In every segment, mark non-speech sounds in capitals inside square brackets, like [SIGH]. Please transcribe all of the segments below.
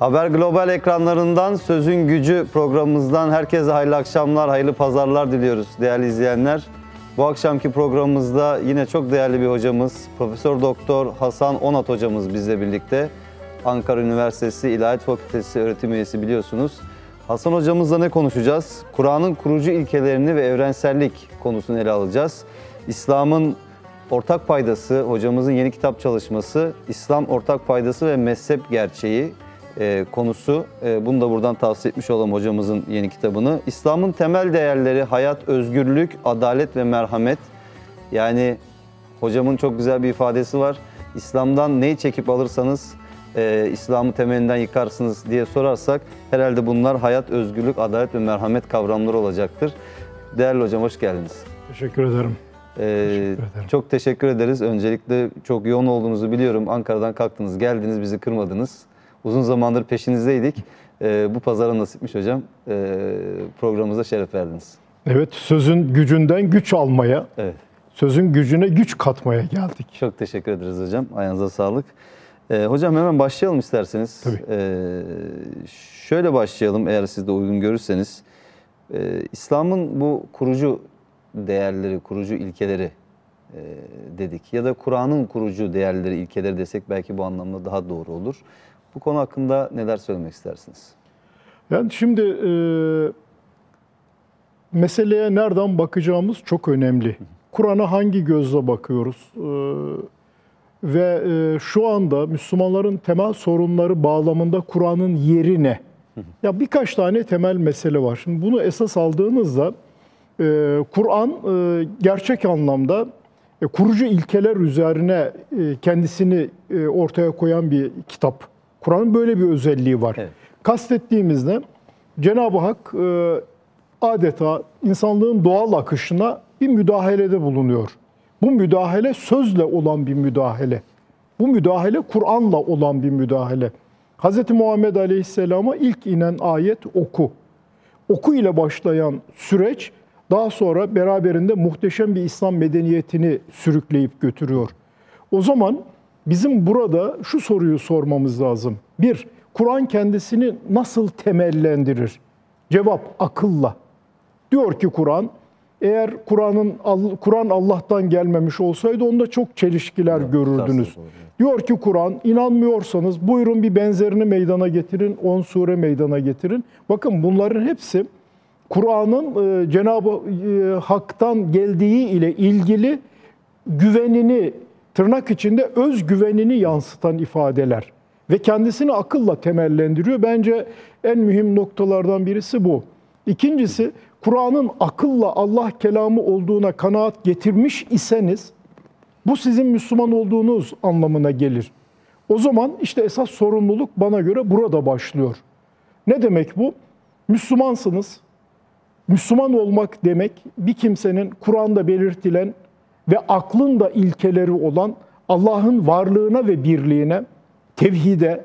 Haber Global ekranlarından Sözün Gücü programımızdan herkese hayırlı akşamlar, hayırlı pazarlar diliyoruz değerli izleyenler. Bu akşamki programımızda yine çok değerli bir hocamız, Profesör Doktor Hasan Onat hocamız bizle birlikte. Ankara Üniversitesi İlahiyat Fakültesi öğretim üyesi biliyorsunuz. Hasan hocamızla ne konuşacağız? Kur'an'ın kurucu ilkelerini ve evrensellik konusunu ele alacağız. İslam'ın ortak paydası, hocamızın yeni kitap çalışması, İslam ortak paydası ve mezhep gerçeği e, konusu. E, bunu da buradan tavsiye etmiş olalım hocamızın yeni kitabını. İslam'ın temel değerleri hayat, özgürlük, adalet ve merhamet. Yani hocamın çok güzel bir ifadesi var. İslam'dan neyi çekip alırsanız e, İslam'ı temelinden yıkarsınız diye sorarsak herhalde bunlar hayat, özgürlük, adalet ve merhamet kavramları olacaktır. Değerli hocam hoş geldiniz. Teşekkür ederim. Ee, Teşekkür ederim. çok teşekkür ederiz. Öncelikle çok yoğun olduğunuzu biliyorum. Ankara'dan kalktınız, geldiniz, bizi kırmadınız. Uzun zamandır peşinizdeydik. Ee, bu pazara nasipmiş hocam. Ee, programımıza şeref verdiniz. Evet, sözün gücünden güç almaya, Evet. sözün gücüne güç katmaya geldik. Çok teşekkür ederiz hocam. Ayağınıza sağlık. Ee, hocam hemen başlayalım isterseniz. Tabii. Ee, şöyle başlayalım eğer siz de uygun görürseniz. Ee, İslam'ın bu kurucu değerleri, kurucu ilkeleri e, dedik. Ya da Kur'an'ın kurucu değerleri, ilkeleri desek belki bu anlamda daha doğru olur. Bu konu hakkında neler söylemek istersiniz? Yani şimdi e, meseleye nereden bakacağımız çok önemli. Kur'an'a hangi gözle bakıyoruz? E, ve e, şu anda Müslümanların temel sorunları bağlamında Kur'an'ın yeri ne? Ya birkaç tane temel mesele var. Şimdi bunu esas aldığınızda e, Kur'an e, gerçek anlamda e, kurucu ilkeler üzerine e, kendisini e, ortaya koyan bir kitap. Kur'an'ın böyle bir özelliği var. Evet. Kastettiğimizde Cenab-ı Hak e, adeta insanlığın doğal akışına bir müdahalede bulunuyor. Bu müdahale sözle olan bir müdahale. Bu müdahale Kur'an'la olan bir müdahale. Hz. Muhammed Aleyhisselam'a ilk inen ayet oku. Oku ile başlayan süreç daha sonra beraberinde muhteşem bir İslam medeniyetini sürükleyip götürüyor. O zaman bizim burada şu soruyu sormamız lazım. Bir, Kur'an kendisini nasıl temellendirir? Cevap akılla. Diyor ki Kur'an, eğer Kur'an'ın Kur'an Allah'tan gelmemiş olsaydı onda çok çelişkiler görürdünüz. olur, evet. Diyor ki Kur'an, inanmıyorsanız buyurun bir benzerini meydana getirin, 10 sure meydana getirin. Bakın bunların hepsi Kur'an'ın e, Cenab-ı e, Hak'tan geldiği ile ilgili güvenini, tırnak içinde öz güvenini yansıtan ifadeler. Ve kendisini akılla temellendiriyor. Bence en mühim noktalardan birisi bu. İkincisi, Kur'an'ın akılla Allah kelamı olduğuna kanaat getirmiş iseniz, bu sizin Müslüman olduğunuz anlamına gelir. O zaman işte esas sorumluluk bana göre burada başlıyor. Ne demek bu? Müslümansınız. Müslüman olmak demek bir kimsenin Kur'an'da belirtilen ve aklın da ilkeleri olan Allah'ın varlığına ve birliğine, tevhide,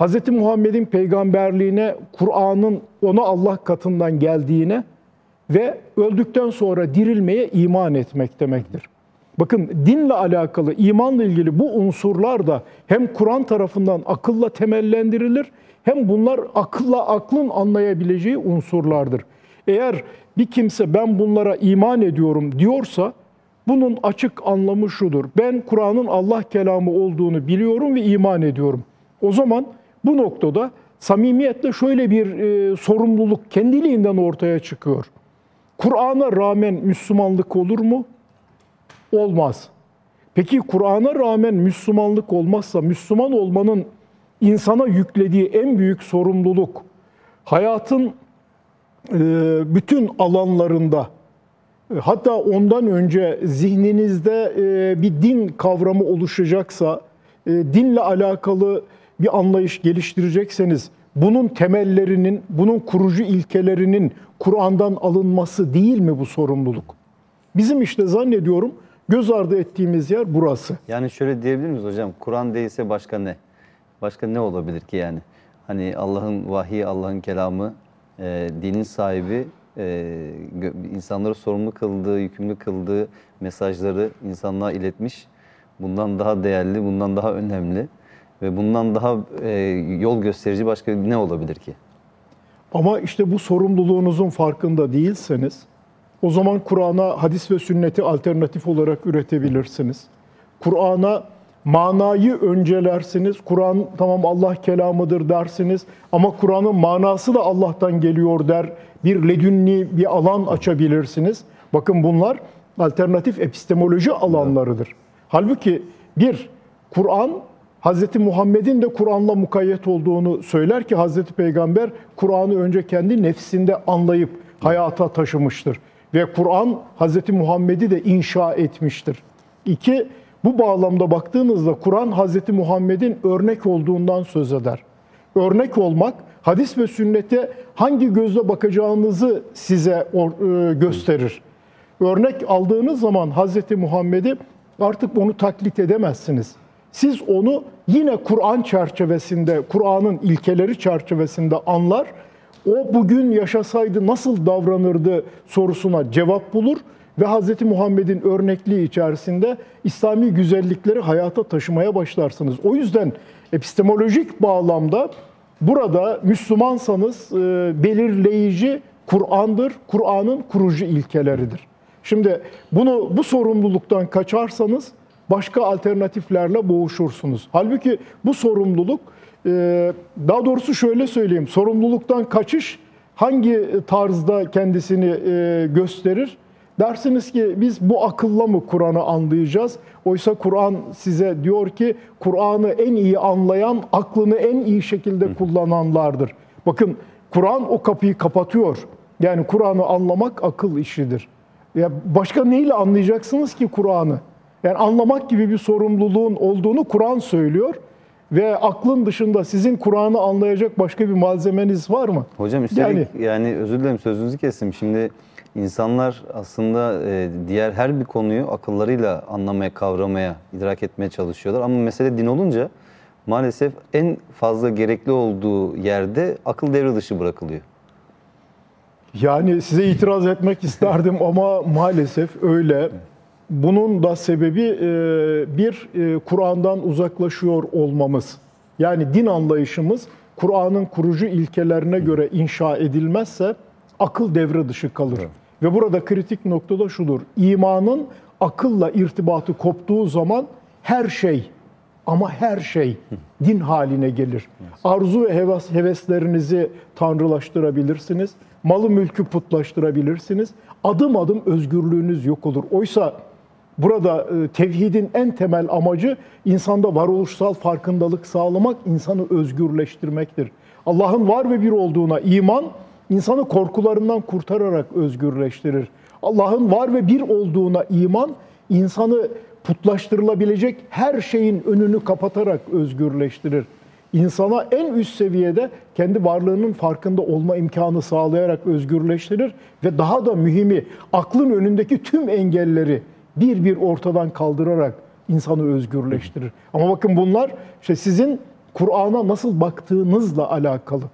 Hz. Muhammed'in peygamberliğine, Kur'an'ın ona Allah katından geldiğine ve öldükten sonra dirilmeye iman etmek demektir. Bakın dinle alakalı, imanla ilgili bu unsurlar da hem Kur'an tarafından akılla temellendirilir hem bunlar akılla aklın anlayabileceği unsurlardır. Eğer bir kimse ben bunlara iman ediyorum diyorsa bunun açık anlamı şudur. Ben Kur'an'ın Allah kelamı olduğunu biliyorum ve iman ediyorum. O zaman bu noktada samimiyetle şöyle bir e, sorumluluk kendiliğinden ortaya çıkıyor. Kur'an'a rağmen Müslümanlık olur mu? Olmaz. Peki Kur'an'a rağmen Müslümanlık olmazsa Müslüman olmanın insana yüklediği en büyük sorumluluk hayatın e, bütün alanlarında hatta ondan önce zihninizde e, bir din kavramı oluşacaksa, e, dinle alakalı bir anlayış geliştirecekseniz bunun temellerinin, bunun kurucu ilkelerinin Kur'an'dan alınması değil mi bu sorumluluk? Bizim işte zannediyorum göz ardı ettiğimiz yer burası. Yani şöyle diyebilir miyiz hocam? Kur'an değilse başka ne? Başka ne olabilir ki yani? Hani Allah'ın vahiy, Allah'ın kelamı, e, dinin sahibi, e, insanları sorumlu kıldığı, yükümlü kıldığı mesajları insanlığa iletmiş. Bundan daha değerli, bundan daha önemli. Ve bundan daha e, yol gösterici başka ne olabilir ki? Ama işte bu sorumluluğunuzun farkında değilseniz o zaman Kur'an'a hadis ve sünneti alternatif olarak üretebilirsiniz. Kur'an'a manayı öncelersiniz. Kur'an tamam Allah kelamıdır dersiniz ama Kur'an'ın manası da Allah'tan geliyor der. Bir ledünni bir alan açabilirsiniz. Bakın bunlar alternatif epistemoloji alanlarıdır. Halbuki bir Kur'an Hz. Muhammed'in de Kur'an'la mukayyet olduğunu söyler ki Hz. Peygamber Kur'an'ı önce kendi nefsinde anlayıp hayata taşımıştır. Ve Kur'an Hz. Muhammed'i de inşa etmiştir. İki, bu bağlamda baktığınızda Kur'an Hz. Muhammed'in örnek olduğundan söz eder. Örnek olmak, hadis ve sünnete hangi gözle bakacağınızı size e, gösterir. Örnek aldığınız zaman Hz. Muhammed'i artık onu taklit edemezsiniz. Siz onu yine Kur'an çerçevesinde, Kur'an'ın ilkeleri çerçevesinde anlar. O bugün yaşasaydı nasıl davranırdı sorusuna cevap bulur ve Hz. Muhammed'in örnekliği içerisinde İslami güzellikleri hayata taşımaya başlarsınız. O yüzden epistemolojik bağlamda burada Müslümansanız e, belirleyici Kur'an'dır, Kur'an'ın kurucu ilkeleridir. Şimdi bunu bu sorumluluktan kaçarsanız başka alternatiflerle boğuşursunuz. Halbuki bu sorumluluk, e, daha doğrusu şöyle söyleyeyim, sorumluluktan kaçış hangi tarzda kendisini e, gösterir? Dersiniz ki biz bu akılla mı Kur'an'ı anlayacağız? Oysa Kur'an size diyor ki Kur'an'ı en iyi anlayan, aklını en iyi şekilde kullananlardır. Bakın Kur'an o kapıyı kapatıyor. Yani Kur'an'ı anlamak akıl işidir. Ya başka neyle anlayacaksınız ki Kur'an'ı? Yani anlamak gibi bir sorumluluğun olduğunu Kur'an söylüyor ve aklın dışında sizin Kur'an'ı anlayacak başka bir malzemeniz var mı? Hocam üstelik Yani- yani, özür dilerim sözünüzü kestim. Şimdi insanlar aslında e, diğer her bir konuyu akıllarıyla anlamaya, kavramaya, idrak etmeye çalışıyorlar. Ama mesele din olunca maalesef en fazla gerekli olduğu yerde akıl devre dışı bırakılıyor. Yani size itiraz etmek isterdim [LAUGHS] ama maalesef öyle. Bunun da sebebi e, bir e, Kur'an'dan uzaklaşıyor olmamız. Yani din anlayışımız Kur'an'ın kurucu ilkelerine göre inşa edilmezse akıl devre dışı kalır. Ve burada kritik noktada şudur. İmanın akılla irtibatı koptuğu zaman her şey ama her şey din haline gelir. Arzu ve heves, heveslerinizi tanrılaştırabilirsiniz. Malı mülkü putlaştırabilirsiniz. Adım adım özgürlüğünüz yok olur. Oysa burada e, tevhidin en temel amacı insanda varoluşsal farkındalık sağlamak, insanı özgürleştirmektir. Allah'ın var ve bir olduğuna iman insanı korkularından kurtararak özgürleştirir. Allah'ın var ve bir olduğuna iman insanı putlaştırılabilecek her şeyin önünü kapatarak özgürleştirir. İnsana en üst seviyede kendi varlığının farkında olma imkanı sağlayarak özgürleştirir ve daha da mühimi aklın önündeki tüm engelleri bir bir ortadan kaldırarak insanı özgürleştirir. Ama bakın bunlar işte sizin Kur'an'a nasıl baktığınızla alakalı.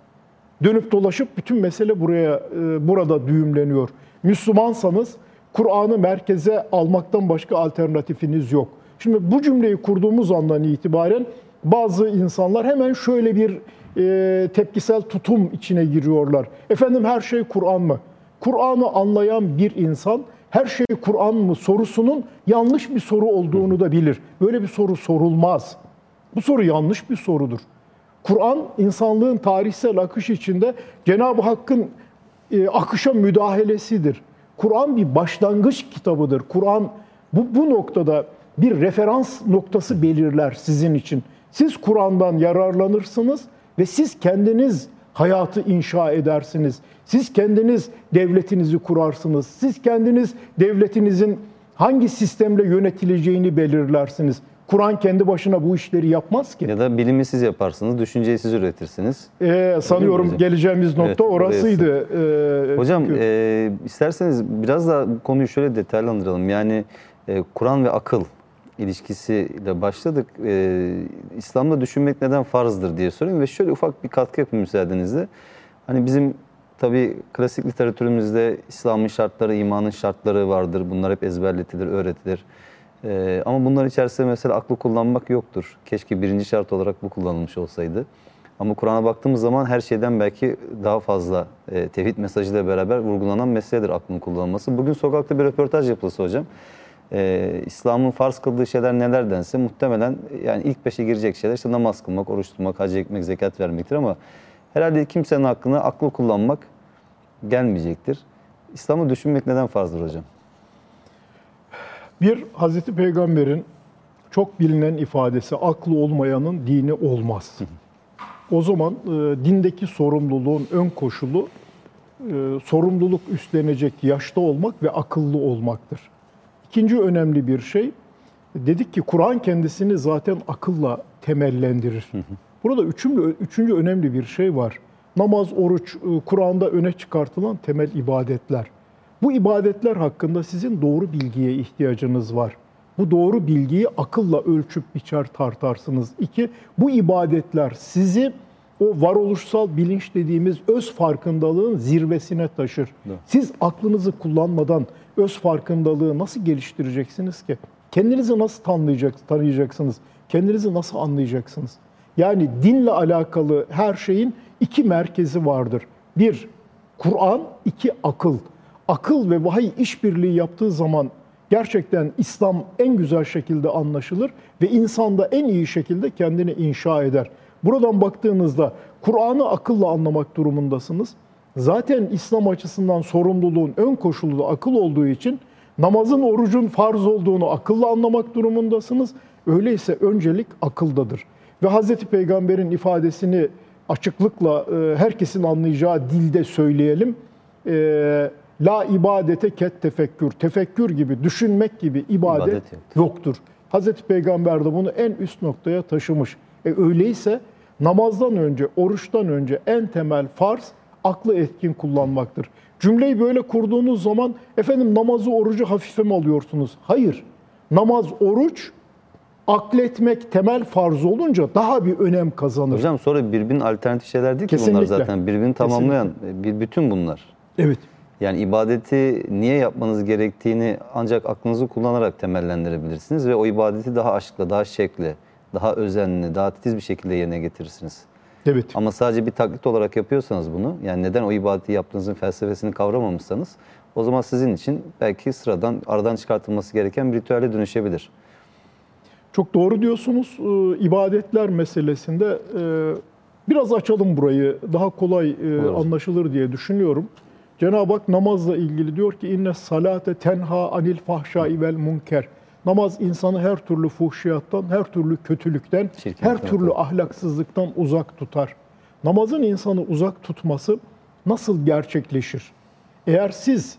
Dönüp dolaşıp bütün mesele buraya e, burada düğümleniyor. Müslümansanız Kur'an'ı merkeze almaktan başka alternatifiniz yok. Şimdi bu cümleyi kurduğumuz andan itibaren bazı insanlar hemen şöyle bir e, tepkisel tutum içine giriyorlar. Efendim her şey Kur'an mı? Kur'an'ı anlayan bir insan her şey Kur'an mı sorusunun yanlış bir soru olduğunu da bilir. Böyle bir soru sorulmaz. Bu soru yanlış bir sorudur. Kur'an insanlığın tarihsel akış içinde Cenab-ı Hakk'ın e, akışa müdahalesidir. Kur'an bir başlangıç kitabıdır. Kur'an bu, bu noktada bir referans noktası belirler sizin için. Siz Kur'an'dan yararlanırsınız ve siz kendiniz hayatı inşa edersiniz. Siz kendiniz devletinizi kurarsınız. Siz kendiniz devletinizin hangi sistemle yönetileceğini belirlersiniz. Kur'an kendi başına bu işleri yapmaz ki. Ya da bilimi siz yaparsınız, düşünceyi siz üretirsiniz. Ee, sanıyorum hocam? geleceğimiz nokta Evet, orasıydı. Ee, Hocam çünkü- e, isterseniz biraz da konuyu şöyle detaylandıralım. Yani e, Kur'an ve akıl ilişkisiyle başladık. E, İslam'da düşünmek neden farzdır diye sorayım ve şöyle ufak bir katkı yapayım müsaadenizle. Hani bizim tabii klasik literatürümüzde İslam'ın şartları, imanın şartları vardır. Bunlar hep ezberletilir, öğretilir. Ee, ama bunlar içerisinde mesela aklı kullanmak yoktur. Keşke birinci şart olarak bu kullanılmış olsaydı. Ama Kur'an'a baktığımız zaman her şeyden belki daha fazla e, tevhid mesajıyla beraber vurgulanan meseledir aklın kullanılması. Bugün sokakta bir röportaj yapılsa hocam, e, İslam'ın farz kıldığı şeyler neler dense muhtemelen yani ilk beşe girecek şeyler işte namaz kılmak, oruç tutmak, hac etmek, zekat vermektir ama herhalde kimsenin aklına aklı kullanmak gelmeyecektir. İslam'ı düşünmek neden farzdır hocam? Bir Hazreti Peygamber'in çok bilinen ifadesi aklı olmayanın dini olmaz. O zaman e, dindeki sorumluluğun ön koşulu e, sorumluluk üstlenecek yaşta olmak ve akıllı olmaktır. İkinci önemli bir şey, dedik ki Kur'an kendisini zaten akılla temellendirir. Burada üçüncü, üçüncü önemli bir şey var. Namaz, oruç, e, Kur'an'da öne çıkartılan temel ibadetler. Bu ibadetler hakkında sizin doğru bilgiye ihtiyacınız var. Bu doğru bilgiyi akılla ölçüp biçer tartarsınız. İki, bu ibadetler sizi o varoluşsal bilinç dediğimiz öz farkındalığın zirvesine taşır. Siz aklınızı kullanmadan öz farkındalığı nasıl geliştireceksiniz ki? Kendinizi nasıl tanıyacak, tanıyacaksınız? Kendinizi nasıl anlayacaksınız? Yani dinle alakalı her şeyin iki merkezi vardır. Bir, Kur'an, iki akıl. Akıl ve vahiy işbirliği yaptığı zaman gerçekten İslam en güzel şekilde anlaşılır ve insan da en iyi şekilde kendini inşa eder. Buradan baktığınızda Kur'an'ı akılla anlamak durumundasınız. Zaten İslam açısından sorumluluğun ön koşulu da akıl olduğu için namazın, orucun farz olduğunu akılla anlamak durumundasınız. Öyleyse öncelik akıldadır. Ve Hazreti Peygamber'in ifadesini açıklıkla e, herkesin anlayacağı dilde söyleyelim. E, La ibadete ket tefekkür. Tefekkür gibi, düşünmek gibi ibadet, İbadet yoktur. Hazreti Peygamber de bunu en üst noktaya taşımış. E öyleyse namazdan önce, oruçtan önce en temel farz aklı etkin kullanmaktır. Cümleyi böyle kurduğunuz zaman efendim namazı, orucu hafife mi alıyorsunuz? Hayır. Namaz, oruç akletmek temel farz olunca daha bir önem kazanır. Hocam sonra birbirinin alternatif şeyler değil ki bunlar Kesinlikle. zaten. Birbirini tamamlayan e, bir bütün bunlar. Evet. Yani ibadeti niye yapmanız gerektiğini ancak aklınızı kullanarak temellendirebilirsiniz ve o ibadeti daha aşkla, daha şekle, daha özenli, daha titiz bir şekilde yerine getirirsiniz. Evet. Ama sadece bir taklit olarak yapıyorsanız bunu, yani neden o ibadeti yaptığınızın felsefesini kavramamışsanız, o zaman sizin için belki sıradan, aradan çıkartılması gereken bir ritüele dönüşebilir. Çok doğru diyorsunuz. Ee, İbadetler meselesinde e, biraz açalım burayı. Daha kolay e, hocam. anlaşılır diye düşünüyorum. Cenab-ı Hak namazla ilgili diyor ki inne salate tenha anil fahşai vel munker. Namaz insanı her türlü fuhşiyattan, her türlü kötülükten, Çirkin her türlü ahlaksızlıktan uzak tutar. Namazın insanı uzak tutması nasıl gerçekleşir? Eğer siz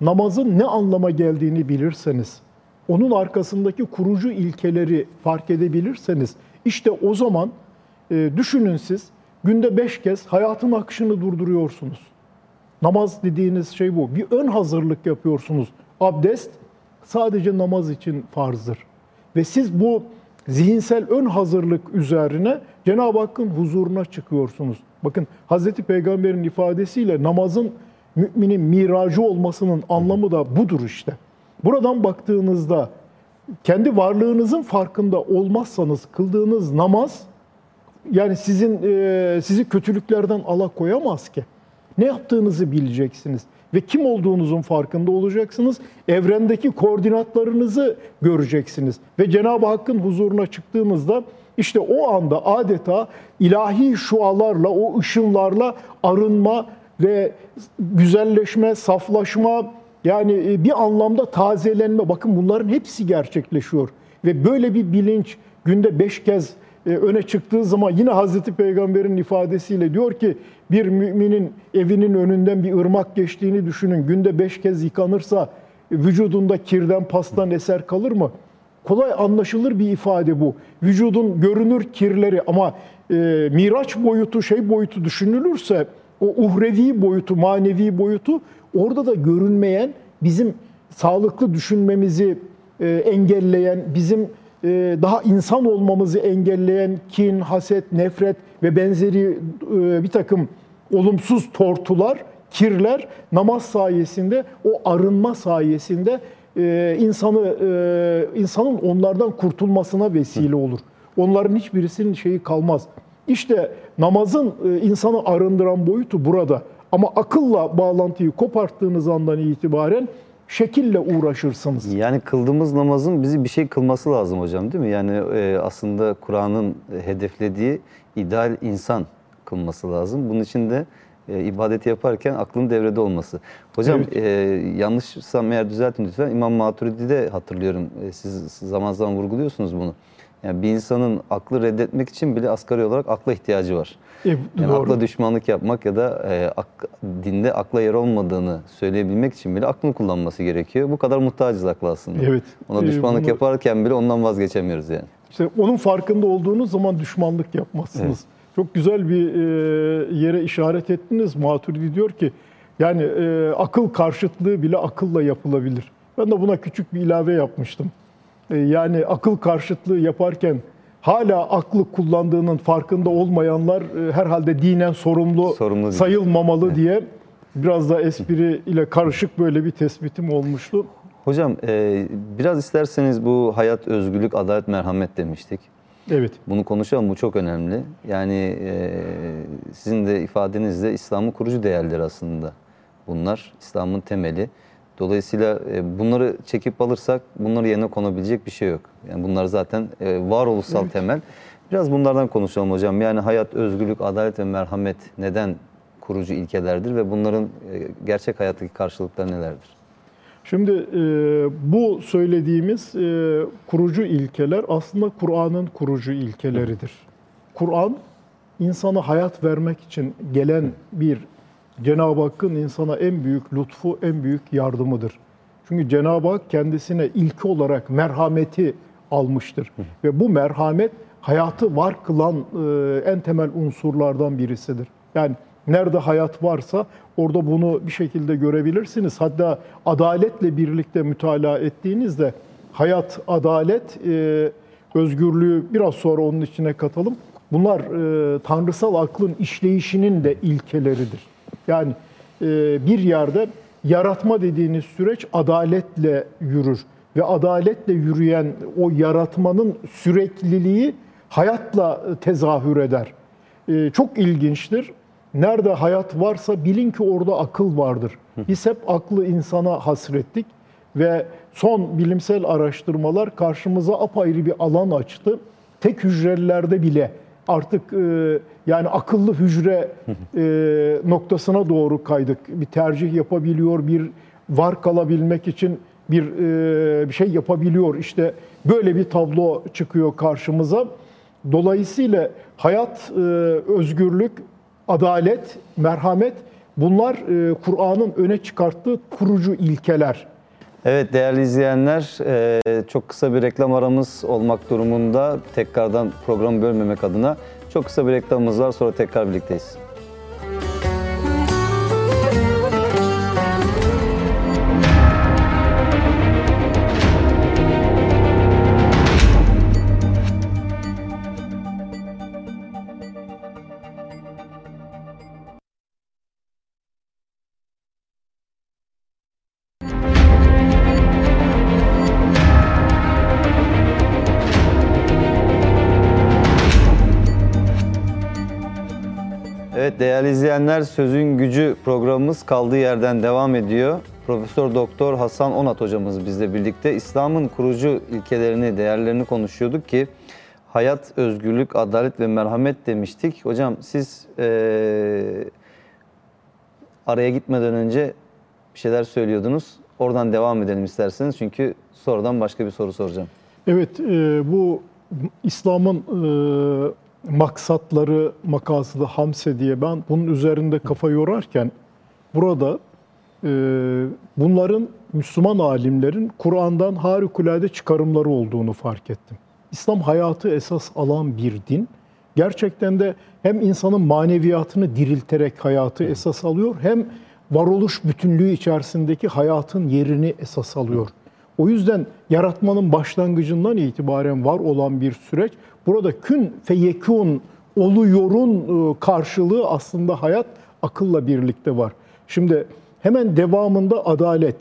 namazın ne anlama geldiğini bilirseniz, onun arkasındaki kurucu ilkeleri fark edebilirseniz, işte o zaman e, düşünün siz günde beş kez hayatın akışını durduruyorsunuz. Namaz dediğiniz şey bu. Bir ön hazırlık yapıyorsunuz. Abdest sadece namaz için farzdır. Ve siz bu zihinsel ön hazırlık üzerine Cenab-ı Hakk'ın huzuruna çıkıyorsunuz. Bakın Hazreti Peygamber'in ifadesiyle namazın müminin miracı olmasının anlamı da budur işte. Buradan baktığınızda kendi varlığınızın farkında olmazsanız kıldığınız namaz yani sizin e, sizi kötülüklerden alakoyamaz ki. Ne yaptığınızı bileceksiniz ve kim olduğunuzun farkında olacaksınız. Evrendeki koordinatlarınızı göreceksiniz ve Cenab-ı Hakk'ın huzuruna çıktığınızda işte o anda adeta ilahi şualarla, o ışınlarla arınma ve güzelleşme, saflaşma yani e, bir anlamda tazelenme. Bakın bunların hepsi gerçekleşiyor ve böyle bir bilinç günde beş kez öne çıktığı zaman yine Hazreti Peygamber'in ifadesiyle diyor ki bir müminin evinin önünden bir ırmak geçtiğini düşünün. Günde beş kez yıkanırsa e, vücudunda kirden pastan eser kalır mı? Kolay anlaşılır bir ifade bu. Vücudun görünür kirleri ama e, miraç boyutu şey boyutu düşünülürse o uhrevi boyutu, manevi boyutu orada da görünmeyen bizim sağlıklı düşünmemizi e, engelleyen, bizim e, daha insan olmamızı engelleyen kin, haset, nefret ve benzeri e, bir takım olumsuz tortular, kirler namaz sayesinde, o arınma sayesinde e, insanı e, insanın onlardan kurtulmasına vesile olur. Onların hiçbirisinin şeyi kalmaz. İşte namazın insanı arındıran boyutu burada. Ama akılla bağlantıyı koparttığınız andan itibaren şekille uğraşırsınız. Yani kıldığımız namazın bizi bir şey kılması lazım hocam değil mi? Yani e, aslında Kur'an'ın hedeflediği ideal insan kılması lazım. Bunun için de e, ibadeti yaparken aklın devrede olması. Hocam Evet. e, yanlışsam eğer düzeltin lütfen. İmam Maturidi'de hatırlıyorum. E, siz zaman zaman vurguluyorsunuz bunu. Yani bir insanın aklı reddetmek için bile asgari olarak akla ihtiyacı var. E, Yani doğru. akla düşmanlık yapmak ya da e, ak- dinde akla yer olmadığını söyleyebilmek için bile aklını kullanması gerekiyor. Bu kadar muhtacız akla aslında. Evet. Ona E, düşmanlık bunu- yaparken bile ondan vazgeçemiyoruz yani. İşte onun farkında olduğunuz zaman düşmanlık yapmazsınız. Çok güzel bir e, yere işaret ettiniz. Maturidi diyor ki yani e, akıl karşıtlığı bile akılla yapılabilir. Ben de buna küçük bir ilave yapmıştım. E, yani akıl karşıtlığı yaparken hala aklı kullandığının farkında olmayanlar e, herhalde dinen sorumlu, Sorumlu değil. sayılmamalı diye biraz da espri ile karışık böyle bir tespitim olmuştu. Hocam e, biraz isterseniz bu hayat, özgürlük, adalet, merhamet demiştik. Evet. Bunu konuşalım. Bu çok önemli. Yani sizin de ifadenizle İslam'ın kurucu değerleri aslında bunlar. İslam'ın temeli. Dolayısıyla e, bunları çekip alırsak bunları yerine konabilecek bir şey yok. Yani bunlar zaten e, varoluşsal temel. Biraz bunlardan konuşalım hocam. Yani hayat, özgürlük, adalet ve merhamet neden kurucu ilkelerdir ve bunların e, gerçek hayattaki karşılıkları nelerdir? Şimdi e, bu söylediğimiz e, kurucu ilkeler aslında Kur'an'ın kurucu ilkeleridir. Kur'an insana hayat vermek için gelen bir Cenab-ı Hakk'ın insana en büyük lütfu, en büyük yardımıdır. Çünkü Cenab-ı Hak kendisine ilki olarak merhameti almıştır. Ve bu merhamet hayatı var kılan e, en temel unsurlardan birisidir. Yani nerede hayat varsa orada bunu bir şekilde görebilirsiniz. Hatta adaletle birlikte mütalaa ettiğinizde hayat, adalet, e, özgürlüğü biraz sonra onun içine katalım. Bunlar e, tanrısal aklın işleyişinin de ilkeleridir. Yani e, bir yerde yaratma dediğiniz süreç adaletle yürür ve adaletle yürüyen o yaratmanın sürekliliği hayatla tezahür eder. E, çok ilginçtir. Nerede hayat varsa bilin ki orada akıl vardır. Biz hep aklı insana hasrettik ve son bilimsel araştırmalar karşımıza apayrı bir alan açtı. Tek hücrelerde bile artık e, yani akıllı hücre e, noktasına doğru kaydık. Bir tercih yapabiliyor, bir var kalabilmek için bir e, bir şey yapabiliyor. İşte böyle bir tablo çıkıyor karşımıza. Dolayısıyla hayat, e, özgürlük, adalet, merhamet bunlar e, Kur'an'ın öne çıkarttığı kurucu ilkeler. Evet değerli izleyenler e, çok kısa bir reklam aramız olmak durumunda tekrardan programı bölmemek adına çok kısa bir reklamımız var sonra tekrar birlikteyiz. Evet değerli izleyenler Sözün Gücü programımız kaldığı yerden devam ediyor. Profesör Doktor Hasan Onat hocamız bizle birlikte İslam'ın kurucu ilkelerini, değerlerini konuşuyorduk ki hayat, özgürlük, adalet ve merhamet demiştik. Hocam siz eee, araya gitmeden önce bir şeyler söylüyordunuz. Oradan devam edelim isterseniz çünkü sonradan başka bir soru soracağım. Evet, e, bu İslam'ın e, maksatları, makasıdı hamse diye ben bunun üzerinde kafa yorarken burada e, bunların Müslüman alimlerin Kur'an'dan harikulade çıkarımları olduğunu fark ettim. İslam hayatı esas alan bir din. Gerçekten de hem insanın maneviyatını dirilterek hayatı esas alıyor hem varoluş bütünlüğü içerisindeki hayatın yerini esas alıyor. O yüzden yaratmanın başlangıcından itibaren var olan bir süreç. Burada kün feyekun oluyorun e, karşılığı aslında hayat akılla birlikte var. Şimdi hemen devamında adalet.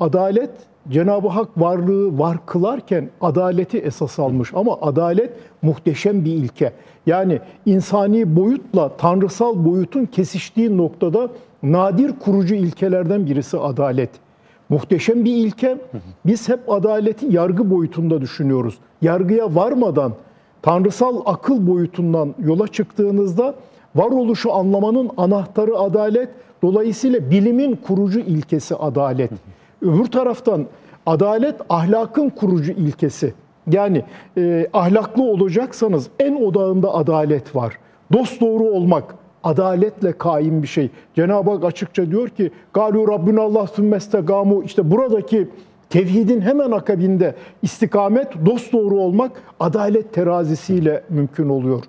Adalet Cenab-ı Hak varlığı var kılarken adaleti esas almış ama adalet muhteşem bir ilke. Yani insani boyutla tanrısal boyutun kesiştiği noktada nadir kurucu ilkelerden birisi adalet. Muhteşem bir ilke. Biz hep adaleti yargı boyutunda düşünüyoruz. Yargıya varmadan tanrısal akıl boyutundan yola çıktığınızda varoluşu anlamanın anahtarı adalet. Dolayısıyla bilimin kurucu ilkesi adalet. Öbür taraftan adalet ahlakın kurucu ilkesi. Yani e, ahlaklı olacaksanız en odağında adalet var. Dost doğru olmak adaletle kaim bir şey. Cenab-ı Hak açıkça diyor ki Galu Rabbunallah sümmestagamu işte buradaki tevhidin hemen akabinde istikamet, dost doğru olmak adalet terazisiyle mümkün oluyor.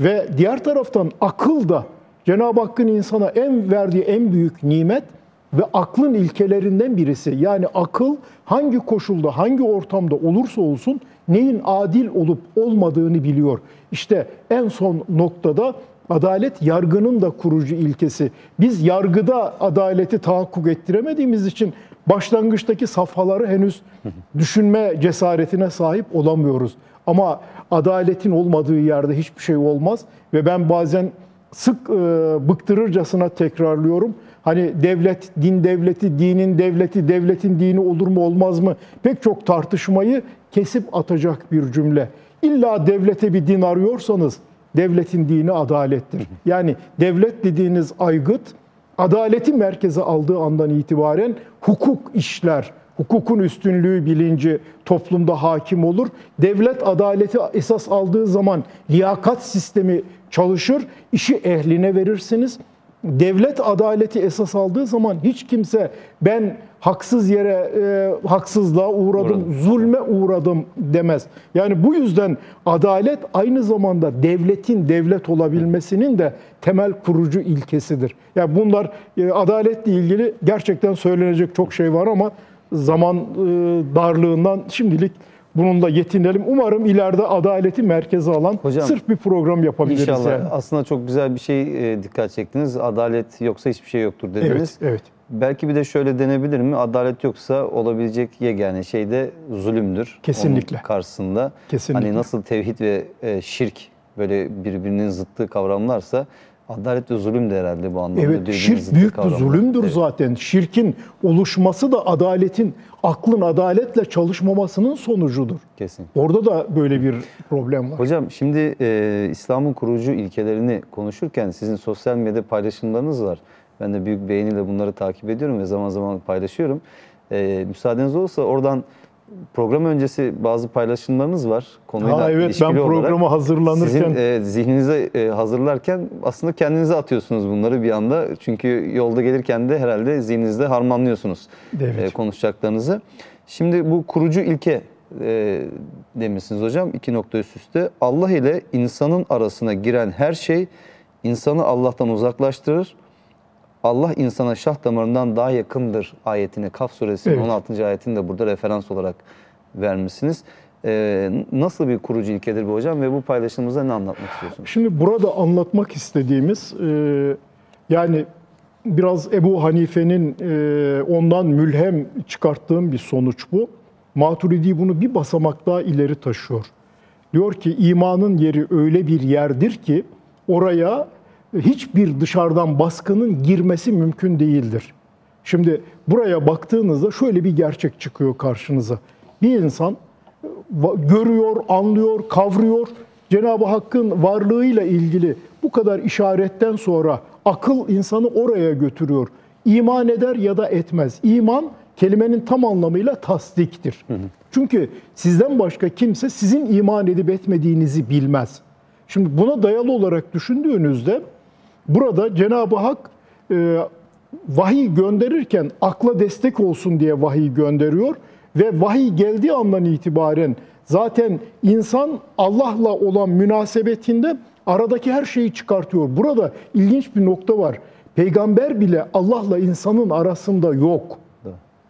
Ve diğer taraftan akıl da Cenab-ı Hakk'ın insana en verdiği en büyük nimet ve aklın ilkelerinden birisi. Yani akıl hangi koşulda, hangi ortamda olursa olsun neyin adil olup olmadığını biliyor. İşte en son noktada adalet yargının da kurucu ilkesi. Biz yargıda adaleti tahakkuk ettiremediğimiz için başlangıçtaki safhaları henüz düşünme cesaretine sahip olamıyoruz. Ama adaletin olmadığı yerde hiçbir şey olmaz ve ben bazen sık e, bıktırırcasına tekrarlıyorum. Hani devlet, din devleti, dinin devleti, devletin dini olur mu olmaz mı? Pek çok tartışmayı kesip atacak bir cümle. İlla devlete bir din arıyorsanız devletin dini adalettir. Yani devlet dediğiniz aygıt adaleti merkeze aldığı andan itibaren hukuk işler. Hukukun üstünlüğü bilinci toplumda hakim olur. Devlet adaleti esas aldığı zaman liyakat sistemi çalışır. İşi ehline verirsiniz. Devlet adaleti esas aldığı zaman hiç kimse ben haksız yere e, haksızlığa uğradım, Uğradım. zulme uğradım demez. Yani bu yüzden adalet aynı zamanda devletin devlet olabilmesinin de temel kurucu ilkesidir. Yani bunlar e, adaletle ilgili gerçekten söylenecek çok şey var ama zaman e, darlığından şimdilik bununla yetinelim. Umarım ileride adaleti merkeze alan Hocam, sırf bir program yapabiliriz. İnşallah. yani. Aslında çok güzel bir şey e, dikkat çektiniz. Adalet yoksa hiçbir şey yoktur dediniz. Evet, evet. Belki bir de şöyle denebilir mi? Adalet yoksa olabilecek yegane şey de zulümdür. Kesinlikle. Onun karşısında. Kesinlikle. Hani nasıl tevhid ve e, şirk böyle birbirinin zıttı kavramlarsa adalet ve zulüm de herhalde bu anlamda Evet, şirk büyük bir zulümdür Evet. zaten. Şirkin oluşması da adaletin, aklın adaletle çalışmamasının sonucudur. Kesin. Orada da böyle bir problem var. Hocam şimdi e, İslam'ın kurucu ilkelerini konuşurken sizin sosyal medya paylaşımlarınız var. Ben de büyük beğeniyle bunları takip ediyorum ve zaman zaman paylaşıyorum. E, müsaadeniz olursa oradan program öncesi bazı paylaşımlarınız var. Konuyla Ha, evet ilişkili ben olarak. programa hazırlanırken Sizin e, zihninize e, hazırlarken aslında kendinize atıyorsunuz bunları bir anda. Çünkü yolda gelirken de herhalde zihninizde harmanlıyorsunuz Evet. e, konuşacaklarınızı. Şimdi bu kurucu ilke e, demişsiniz hocam iki nokta üst üste. Allah ile insanın arasına giren her şey insanı Allah'tan uzaklaştırır. Allah insana şah damarından daha yakındır ayetini Kaf suresinin Evet. 16. ayetini de burada referans olarak vermişsiniz. E, nasıl bir kurucu ilkedir bu hocam ve bu paylaşımımızda ne anlatmak istiyorsunuz? Şimdi burada anlatmak istediğimiz e, yani biraz Ebu Hanife'nin e, ondan mülhem çıkarttığım bir sonuç bu. Maturidi bunu bir basamak daha ileri taşıyor. Diyor ki imanın yeri öyle bir yerdir ki oraya hiçbir dışarıdan baskının girmesi mümkün değildir. Şimdi buraya baktığınızda şöyle bir gerçek çıkıyor karşınıza. Bir insan görüyor, anlıyor, kavruyor. Cenab-ı Hakk'ın varlığıyla ilgili bu kadar işaretten sonra akıl insanı oraya götürüyor. İman eder ya da etmez. İman kelimenin tam anlamıyla tasdiktir. Çünkü sizden başka kimse sizin iman edip etmediğinizi bilmez. Şimdi buna dayalı olarak düşündüğünüzde burada Cenab-ı Hak e, vahiy gönderirken akla destek olsun diye vahiy gönderiyor ve vahiy geldiği andan itibaren zaten insan Allah'la olan münasebetinde aradaki her şeyi çıkartıyor. Burada ilginç bir nokta var. Peygamber bile Allah'la insanın arasında yok.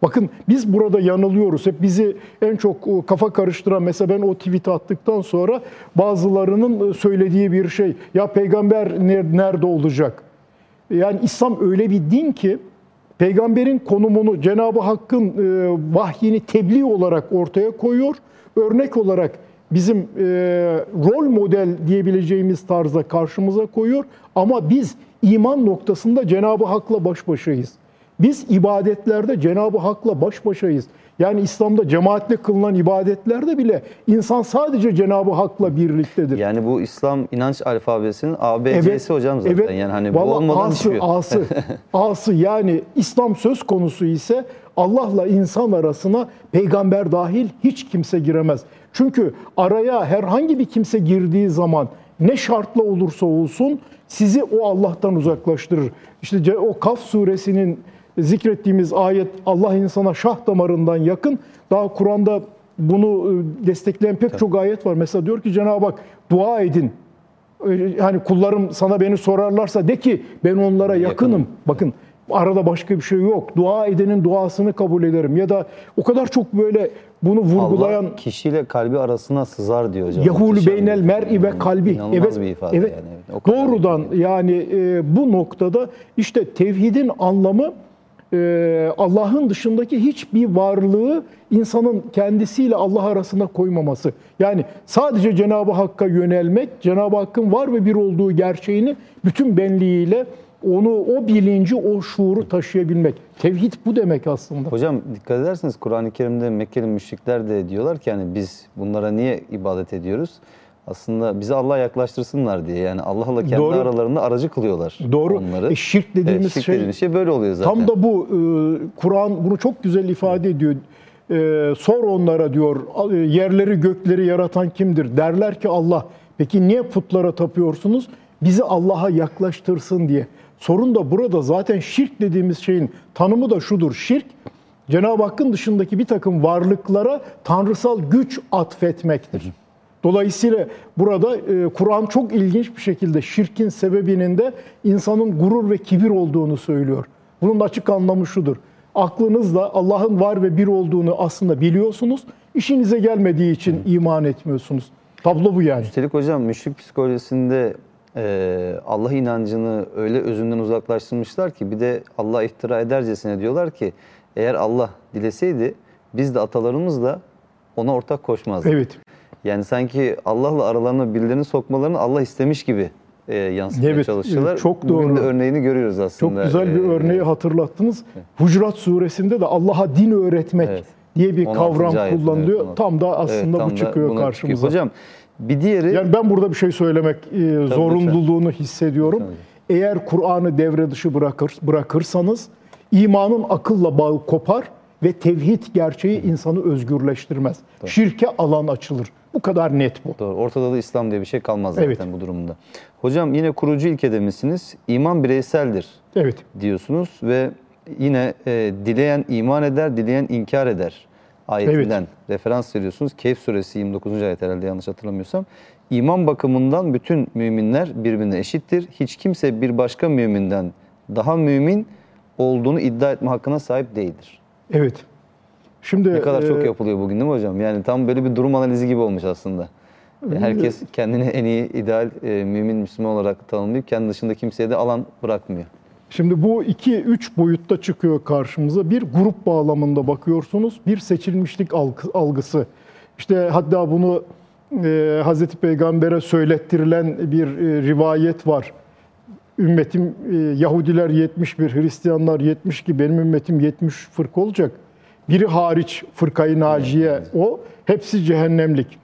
Bakın biz burada yanılıyoruz. Hep bizi en çok e, kafa karıştıran mesela ben o tweet'i attıktan sonra bazılarının e, söylediği bir şey. Ya peygamber ner- nerede olacak? Yani İslam öyle bir din ki peygamberin konumunu Cenab-ı Hakk'ın e, vahyini tebliğ olarak ortaya koyuyor. Örnek olarak bizim e, rol model diyebileceğimiz tarzda karşımıza koyuyor. Ama biz iman noktasında Cenab-ı Hak'la baş başayız. Biz ibadetlerde Cenab-ı Hak'la baş başayız. Yani İslam'da cemaatle kılınan ibadetlerde bile insan sadece Cenab-ı Hak'la birliktedir. Yani bu İslam inanç alfabesinin ABC'si hocam zaten. Yani hani bu olmadan ası, hiçbir ası, [LAUGHS] ası yani İslam söz konusu ise Allah'la insan arasına peygamber dahil hiç kimse giremez. Çünkü araya herhangi bir kimse girdiği zaman ne şartla olursa olsun sizi o Allah'tan uzaklaştırır. İşte o Kaf suresinin zikrettiğimiz ayet Allah insana şah damarından yakın. Daha Kur'an'da bunu e, destekleyen pek çok ayet var. Mesela diyor ki Cenab-ı Hak dua edin. Hani kullarım sana beni sorarlarsa de ki ben onlara yakınım. Yakınım. Bakın arada başka bir şey yok. Dua edenin duasını kabul ederim. Ya da o kadar çok böyle bunu vurgulayan Allah kişiyle kalbi arasına sızar diyor hocam. Yahulu beynel mer'i ve kalbi. İnanılmaz Evet, bir ifade evet. yani. O Doğrudan yani e, bu noktada işte tevhidin anlamı e, Allah'ın dışındaki hiçbir varlığı insanın kendisiyle Allah arasına koymaması. Yani sadece Cenab-ı Hakk'a yönelmek, Cenab-ı Hakk'ın var ve bir olduğu gerçeğini bütün benliğiyle onu o bilinci, o şuuru taşıyabilmek. Tevhid bu demek aslında. Hocam dikkat ederseniz Kur'an-ı Kerim'de Mekkeli müşrikler de diyorlar ki hani biz bunlara niye ibadet ediyoruz? Aslında bizi Allah'a yaklaştırsınlar diye. Yani Allah'la kendi Doğru. aralarında aracı kılıyorlar Doğru. onları. E, şirk dediğimiz Evet, şirk şey dediğimiz şey böyle oluyor zaten. Tam da bu e, Kur'an bunu çok güzel ifade ediyor. E, sor onlara diyor e, yerleri gökleri yaratan kimdir? Derler ki Allah. Peki niye putlara tapıyorsunuz? Bizi Allah'a yaklaştırsın diye. Sorun da burada zaten şirk dediğimiz şeyin tanımı da şudur. Şirk Cenab-ı Hakk'ın dışındaki bir takım varlıklara tanrısal güç atfetmektir. Dolayısıyla burada e, Kur'an çok ilginç bir şekilde şirkin sebebinin de insanın gurur ve kibir olduğunu söylüyor. Bunun açık anlamı şudur. Aklınızla Allah'ın var ve bir olduğunu aslında biliyorsunuz. İşinize gelmediği için iman etmiyorsunuz. Tablo bu yani. Üstelik hocam müşrik psikolojisinde e, Allah inancını öyle özünden uzaklaştırmışlar ki bir de Allah iftira edercesine diyorlar ki eğer Allah dileseydi biz de atalarımız da ona ortak koşmazdık. Evet. Yani sanki Allah'la aralarına birilerini sokmalarını Allah istemiş gibi e, yansıtmaya Evet, çalışıyorlar. evet, çok Bugün de doğru. örneğini görüyoruz Çok aslında. güzel bir E, örneği hatırlattınız. Hucurat suresinde de Allah'a din öğretmek Evet. diye bir 16. kavram ayet, kullanılıyor. evet, 16. Tam da evet, aslında tam bu da çıkıyor buna karşımıza. Hocam bir diğeri Yani ben burada bir şey söylemek e, zorunluluğunu hissediyorum. Lütfen. Eğer Kur'an'ı devre dışı bırakır, bırakırsanız imanın akılla bağı kopar ve tevhid gerçeği insanı özgürleştirmez. Şirke alan açılır. Bu kadar net bu. Doğru. Ortada da İslam diye bir şey kalmaz zaten Evet. bu durumda. Hocam yine kurucu ilkede misiniz? İman bireyseldir Evet. diyorsunuz ve yine e, dileyen iman eder, dileyen inkar eder ayetinden referans veriyorsunuz. Kehf suresi 29. ayet herhalde yanlış hatırlamıyorsam. İman bakımından bütün müminler birbirine eşittir. Hiç kimse bir başka müminden daha mümin olduğunu iddia etme hakkına sahip değildir. Evet. Şimdi Ne kadar çok e, yapılıyor bugün değil mi hocam? Yani tam böyle bir durum analizi gibi olmuş aslında. Herkes kendini en iyi ideal e, mümin Müslüman olarak tanımlayıp kendi dışında kimseye de alan bırakmıyor. Şimdi bu iki, üç boyutta çıkıyor karşımıza. Bir grup bağlamında bakıyorsunuz, bir seçilmişlik algı- algısı. İşte hatta bunu e, Hazreti Peygamber'e söylettirilen bir e, rivayet var. Ümmetim e, Yahudiler 71, Hristiyanlar 70 ki benim ümmetim 70 fırka olacak. Biri hariç fırkayı naciye o, hepsi cehennemlik.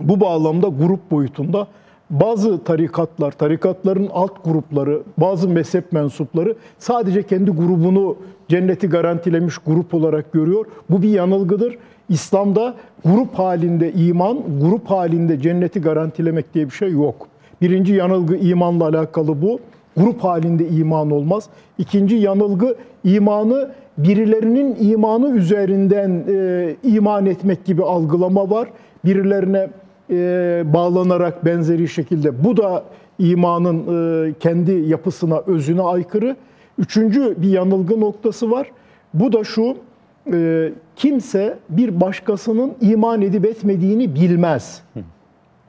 Bu bağlamda grup boyutunda bazı tarikatlar, tarikatların alt grupları, bazı mezhep mensupları sadece kendi grubunu cenneti garantilemiş grup olarak görüyor. Bu bir yanılgıdır. İslam'da grup halinde iman, grup halinde cenneti garantilemek diye bir şey yok. Birinci yanılgı imanla alakalı bu. Grup halinde iman olmaz. İkinci yanılgı imanı birilerinin imanı üzerinden e, iman etmek gibi algılama var. Birilerine e, bağlanarak benzeri şekilde. Bu da imanın e, kendi yapısına, özüne aykırı. Üçüncü bir yanılgı noktası var. Bu da şu, e, kimse bir başkasının iman edip etmediğini bilmez.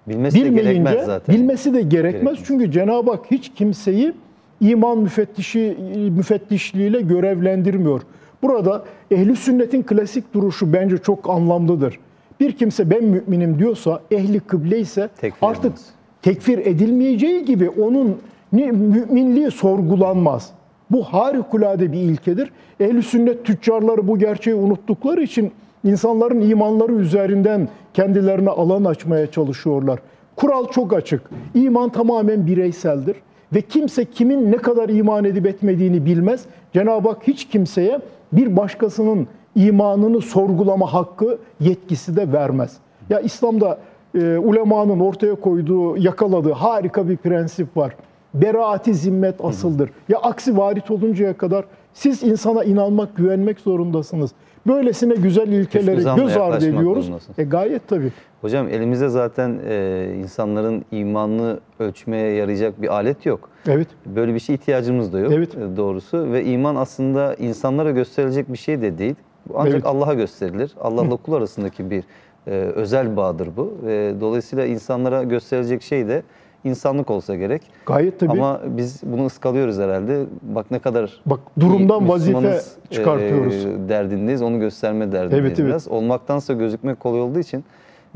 Bilmesi de Bilmeyince, gerekmez zaten. bilmesi de gerekmez. Gerekmez. Çünkü Cenab-ı Hak hiç kimseyi iman müfettişi müfettişliğiyle görevlendirmiyor. Burada ehli sünnetin klasik duruşu bence çok anlamlıdır. Bir kimse ben müminim diyorsa, ehli kıble ise Tekfir artık edilmez. tekfir edilmeyeceği gibi onun müminliği sorgulanmaz. Bu harikulade bir ilkedir. Ehl-i sünnet tüccarları bu gerçeği unuttukları için insanların imanları üzerinden kendilerine alan açmaya çalışıyorlar. Kural çok açık. İman tamamen bireyseldir ve kimse kimin ne kadar iman edip etmediğini bilmez. Cenab-ı Hak hiç kimseye bir başkasının imanını sorgulama hakkı, yetkisi de vermez. Ya İslam'da e, ulemanın ortaya koyduğu, yakaladığı harika bir prensip var. Beraati zimmet asıldır. Ya aksi varit oluncaya kadar siz insana inanmak, güvenmek zorundasınız. Böylesine güzel ilkeleri göz ardı ediyoruz. E gayet tabii. Hocam elimizde zaten e, insanların imanını ölçmeye yarayacak bir alet yok. Evet. Böyle bir şey ihtiyacımız da yok Evet. e, doğrusu. Ve iman aslında insanlara gösterilecek bir şey de değil. Ancak Evet. Allah'a gösterilir. Allah'la kul arasındaki bir e, özel bağdır bu. Ve dolayısıyla insanlara gösterilecek şey de insanlık olsa gerek. Gayet tabii. Ama biz bunu ıskalıyoruz herhalde. Bak ne kadar Bak durumdan vazife Müslümanız, çıkartıyoruz. e, derdindeyiz. Onu gösterme derdindeyiz Evet, evet. biraz. Olmaktansa gözükmek kolay olduğu için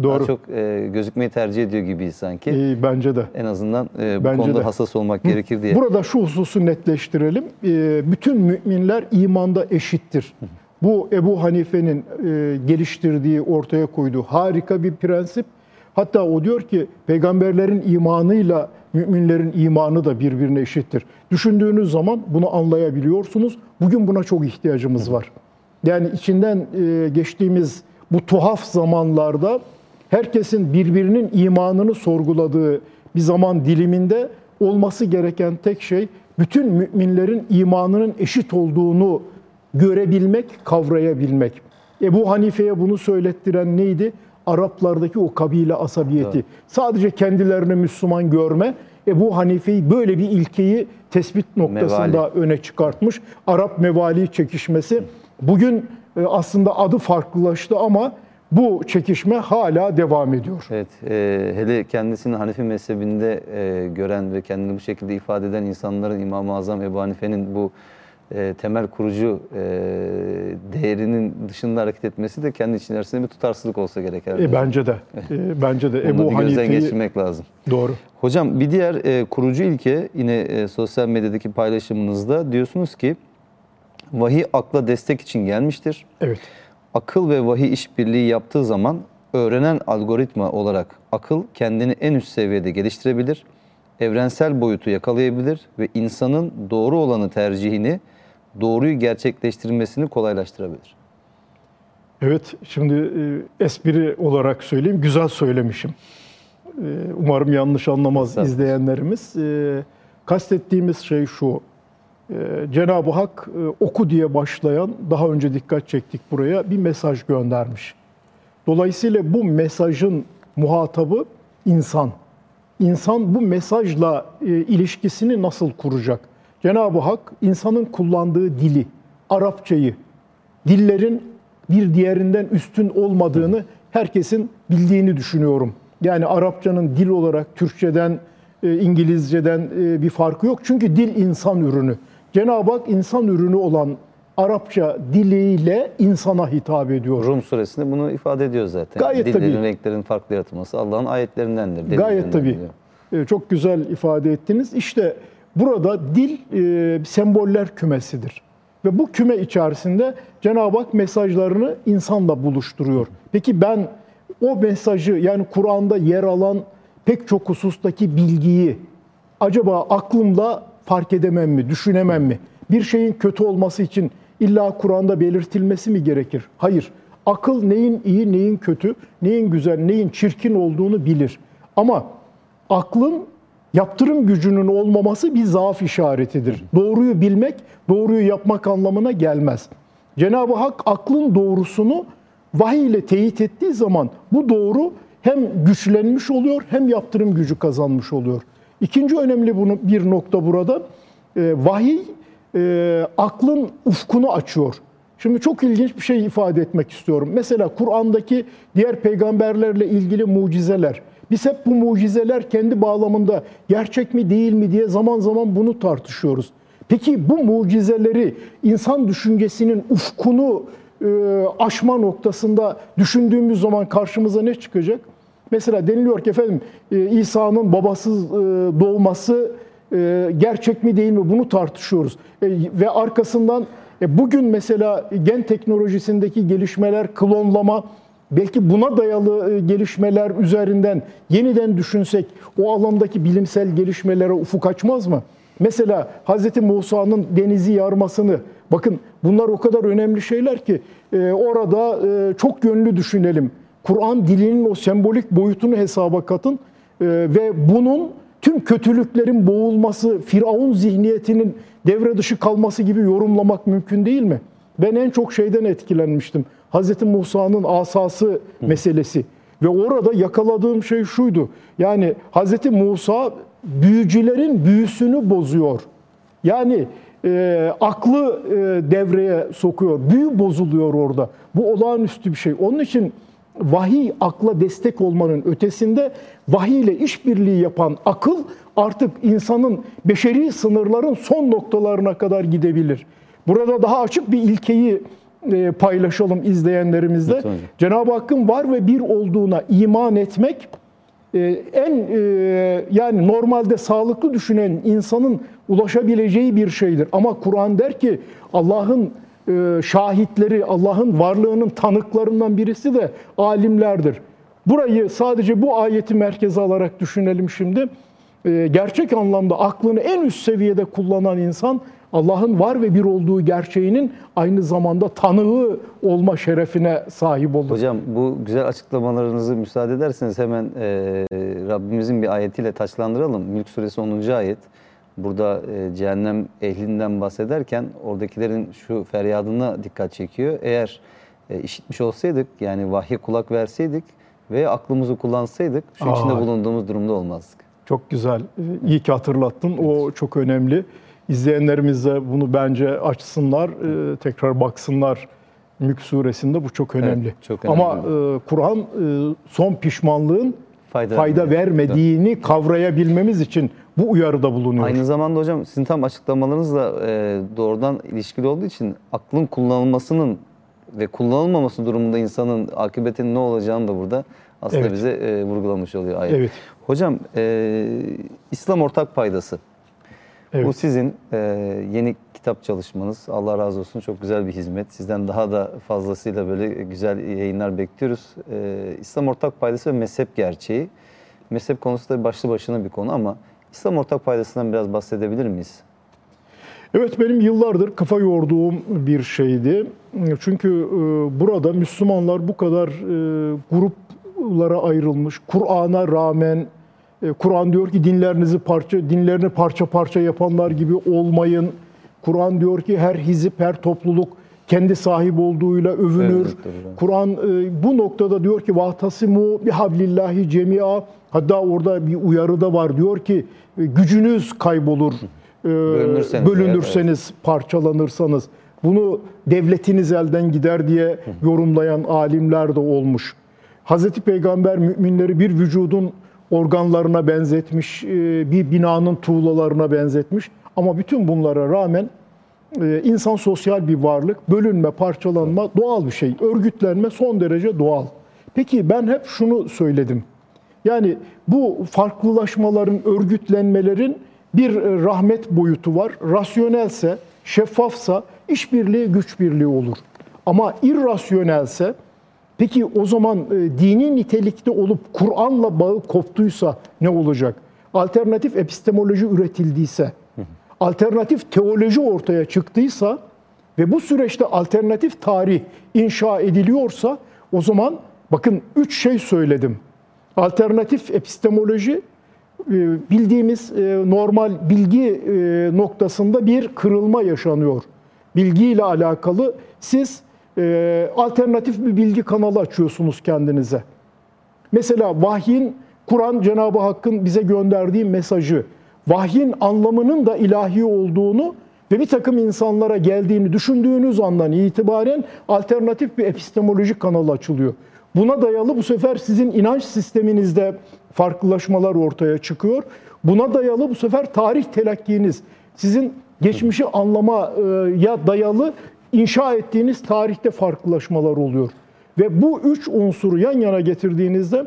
Doğru. daha çok e, gözükmeyi tercih ediyor gibiyiz sanki. E, bence de. En azından e, bu Bence konuda de. hassas olmak gerekir diye. Burada şu hususu netleştirelim. Ee, Bütün müminler imanda eşittir. Bu Ebu Hanife'nin e, geliştirdiği, ortaya koyduğu harika bir prensip. Hatta o diyor ki peygamberlerin imanıyla müminlerin imanı da birbirine eşittir. Düşündüğünüz zaman bunu anlayabiliyorsunuz. Bugün buna çok ihtiyacımız var. Yani içinden e, geçtiğimiz bu tuhaf zamanlarda herkesin birbirinin imanını sorguladığı bir zaman diliminde olması gereken tek şey bütün müminlerin imanının eşit olduğunu görebilmek, kavrayabilmek. Ebu Hanife'ye bunu söylettiren neydi? Araplardaki o kabile asabiyeti. Sadece kendilerini Müslüman görme. Ebu Hanife'yi böyle bir ilkeyi tespit noktasında Mevali. öne çıkartmış. Arap mevali çekişmesi. Bugün e, aslında adı farklılaştı ama bu çekişme hala devam ediyor. Evet, e, hele kendisini Hanefi mezhebinde e, gören ve kendini bu şekilde ifade eden insanların İmam-ı Azam Ebu Hanife'nin bu e, temel kurucu e, değerinin dışında hareket etmesi de kendi içerisinde bir tutarsızlık olsa gerek herhalde. E, bence de. E, bence de Ebu bir Hanife'yi geçirmek lazım. doğru. Hocam bir diğer e, kurucu ilke yine e, sosyal medyadaki paylaşımınızda diyorsunuz ki vahiy akla destek için gelmiştir. Evet. Akıl ve vahiy işbirliği yaptığı zaman öğrenen algoritma olarak akıl kendini en üst seviyede geliştirebilir, evrensel boyutu yakalayabilir ve insanın doğru olanı tercihini, doğruyu gerçekleştirmesini kolaylaştırabilir. Evet, şimdi e, espri olarak söyleyeyim, güzel söylemişim. E, umarım yanlış anlamaz Estağfurullah. izleyenlerimiz. E, kastettiğimiz şey şu, Cenab-ı Hak oku diye başlayan, daha önce dikkat çektik buraya, bir mesaj göndermiş. Dolayısıyla bu mesajın muhatabı insan. İnsan bu mesajla ilişkisini nasıl kuracak? Cenab-ı Hak insanın kullandığı dili, Arapçayı, dillerin bir diğerinden üstün olmadığını herkesin bildiğini düşünüyorum. Yani Arapçanın dil olarak Türkçeden, e, İngilizceden e, bir farkı yok. Çünkü dil insan ürünü. Cenab-ı Hak insan ürünü olan Arapça diliyle insana hitap ediyor. Rum suresinde bunu ifade ediyor zaten. Gayet Dillerin, tabii. renklerin farklı yaratılması Allah'ın ayetlerindendir. Gayet tabii. diyor. E, Çok güzel ifade ettiniz. İşte burada dil e, semboller kümesidir. Ve bu küme içerisinde Cenab-ı Hak mesajlarını insanla buluşturuyor. Peki ben o mesajı yani Kur'an'da yer alan pek çok husustaki bilgiyi acaba aklımla fark edemem mi, düşünemem mi? Bir şeyin kötü olması için illa Kur'an'da belirtilmesi mi gerekir? Hayır. Akıl neyin iyi, neyin kötü, neyin güzel, neyin çirkin olduğunu bilir. Ama aklın yaptırım gücünün olmaması bir zaaf işaretidir. Doğruyu bilmek, doğruyu yapmak anlamına gelmez. Cenab-ı Hak aklın doğrusunu vahiy ile teyit ettiği zaman bu doğru hem güçlenmiş oluyor hem yaptırım gücü kazanmış oluyor. İkinci önemli bunu bir nokta burada. E, vahiy e, aklın ufkunu açıyor. Şimdi çok ilginç bir şey ifade etmek istiyorum. Mesela Kur'an'daki diğer peygamberlerle ilgili mucizeler Biz hep bu mucizeler kendi bağlamında gerçek mi değil mi diye zaman zaman bunu tartışıyoruz. Peki bu mucizeleri insan düşüncesinin ufkunu e, aşma noktasında düşündüğümüz zaman karşımıza ne çıkacak? Mesela deniliyor ki efendim e, İsa'nın babasız e, doğması e, gerçek mi değil mi bunu tartışıyoruz. E, ve arkasından e, bugün mesela gen teknolojisindeki gelişmeler, klonlama, belki buna dayalı e, gelişmeler üzerinden yeniden düşünsek o alandaki bilimsel gelişmelere ufuk açmaz mı? Mesela Hz. Musa'nın denizi yarmasını, bakın bunlar o kadar önemli şeyler ki e, orada e, çok yönlü düşünelim. Kur'an dilinin o sembolik boyutunu hesaba katın e, ve bunun tüm kötülüklerin boğulması, Firavun zihniyetinin devre dışı kalması gibi yorumlamak mümkün değil mi? Ben en çok şeyden etkilenmiştim. Hz. Musa'nın asası meselesi. Ve orada yakaladığım şey şuydu. Yani Hz. Musa büyücülerin büyüsünü bozuyor. Yani e, aklı e, devreye sokuyor. Büyü bozuluyor orada. Bu olağanüstü bir şey. Onun için vahiy akla destek olmanın ötesinde vahiy ile işbirliği yapan akıl artık insanın beşeri sınırların son noktalarına kadar gidebilir. Burada daha açık bir ilkeyi paylaşalım izleyenlerimizle. Cenab-ı Hakk'ın var ve bir olduğuna iman etmek e, en e, yani normalde sağlıklı düşünen insanın ulaşabileceği bir şeydir. Ama Kur'an der ki Allah'ın e, şahitleri, Allah'ın varlığının tanıklarından birisi de alimlerdir. Burayı sadece bu ayeti merkeze alarak düşünelim şimdi. E, Gerçek anlamda aklını en üst seviyede kullanan insan Allah'ın var ve bir olduğu gerçeğinin aynı zamanda tanığı olma şerefine sahip olur. Hocam bu güzel açıklamalarınızı müsaade ederseniz hemen e, Rabbimizin bir ayetiyle taçlandıralım. Mülk suresi 10. ayet. Burada e, cehennem ehlinden bahsederken oradakilerin şu feryadına dikkat çekiyor. Eğer e, işitmiş olsaydık yani vahye kulak verseydik ve aklımızı kullansaydık şu içinde Aa. bulunduğumuz durumda olmazdık. Çok güzel. İyi ki hatırlattın. O çok önemli. İzleyenlerimiz de bunu bence açsınlar, e, tekrar baksınlar. Mülk suresinde bu çok önemli. çok önemli. Ama e, Kur'an e, son pişmanlığın Fayda fayda, vermediğini kavrayabilmemiz için bu uyarıda bulunuyor. Aynı zamanda hocam sizin tam açıklamalarınızla e, doğrudan ilişkili olduğu için aklın kullanılmasının ve kullanılmaması durumunda insanın akıbetinin ne olacağını da burada aslında Evet. bize e, vurgulamış oluyor ayet. Evet. Hocam e, İslam ortak paydası. Evet. Bu sizin e, yeni kitap çalışmanız. Allah razı olsun çok güzel bir hizmet. Sizden daha da fazlasıyla böyle güzel yayınlar bekliyoruz. E, İslam ortak paydası ve mezhep gerçeği. Mezhep konusu da başlı başına bir konu ama İslam ortak paydasından biraz bahsedebilir miyiz? Evet benim yıllardır kafa yorduğum bir şeydi. Çünkü e, burada Müslümanlar bu kadar e, gruplara ayrılmış. Kur'an'a rağmen Kur'an diyor ki dinlerinizi parça dinlerini parça parça yapanlar gibi olmayın. Kur'an diyor ki her hizip, her topluluk kendi sahip olduğuyla övünür. Evet, doğru. Kur'an e, bu noktada diyor ki vahtasimu bihablillahi cemia. Hatta orada bir uyarı da var. Diyor ki e, gücünüz kaybolur. E, Bölünürseniz bölünürseniz, parçalanırsanız. Bunu devletiniz elden gider diye yorumlayan alimler de olmuş. Hazreti Peygamber müminleri bir vücudun organlarına benzetmiş, e, bir binanın tuğlalarına benzetmiş. Ama bütün bunlara rağmen ee, insan sosyal bir varlık. Bölünme, parçalanma doğal bir şey. Örgütlenme son derece doğal. Peki ben hep şunu söyledim. Yani bu farklılaşmaların, örgütlenmelerin bir e, rahmet boyutu var. Rasyonelse, şeffafsa işbirliği, güç birliği olur. Ama irrasyonelse, peki o zaman e, dini nitelikte olup Kur'an'la bağı koptuysa ne olacak? Alternatif epistemoloji üretildiyse, alternatif teoloji ortaya çıktıysa ve bu süreçte alternatif tarih inşa ediliyorsa o zaman bakın üç şey söyledim. Alternatif epistemoloji e, bildiğimiz e, normal bilgi e, noktasında bir kırılma yaşanıyor. Bilgiyle alakalı siz e, alternatif bir bilgi kanalı açıyorsunuz kendinize. Mesela vahyin, Kur'an Cenab-ı Hakk'ın bize gönderdiği mesajı, vahyin anlamının da ilahi olduğunu ve bir takım insanlara geldiğini düşündüğünüz andan itibaren alternatif bir epistemolojik kanal açılıyor. Buna dayalı bu sefer sizin inanç sisteminizde farklılaşmalar ortaya çıkıyor. Buna dayalı bu sefer tarih telakkiniz, sizin geçmişi anlamaya dayalı inşa ettiğiniz tarihte farklılaşmalar oluyor. Ve bu üç unsuru yan yana getirdiğinizde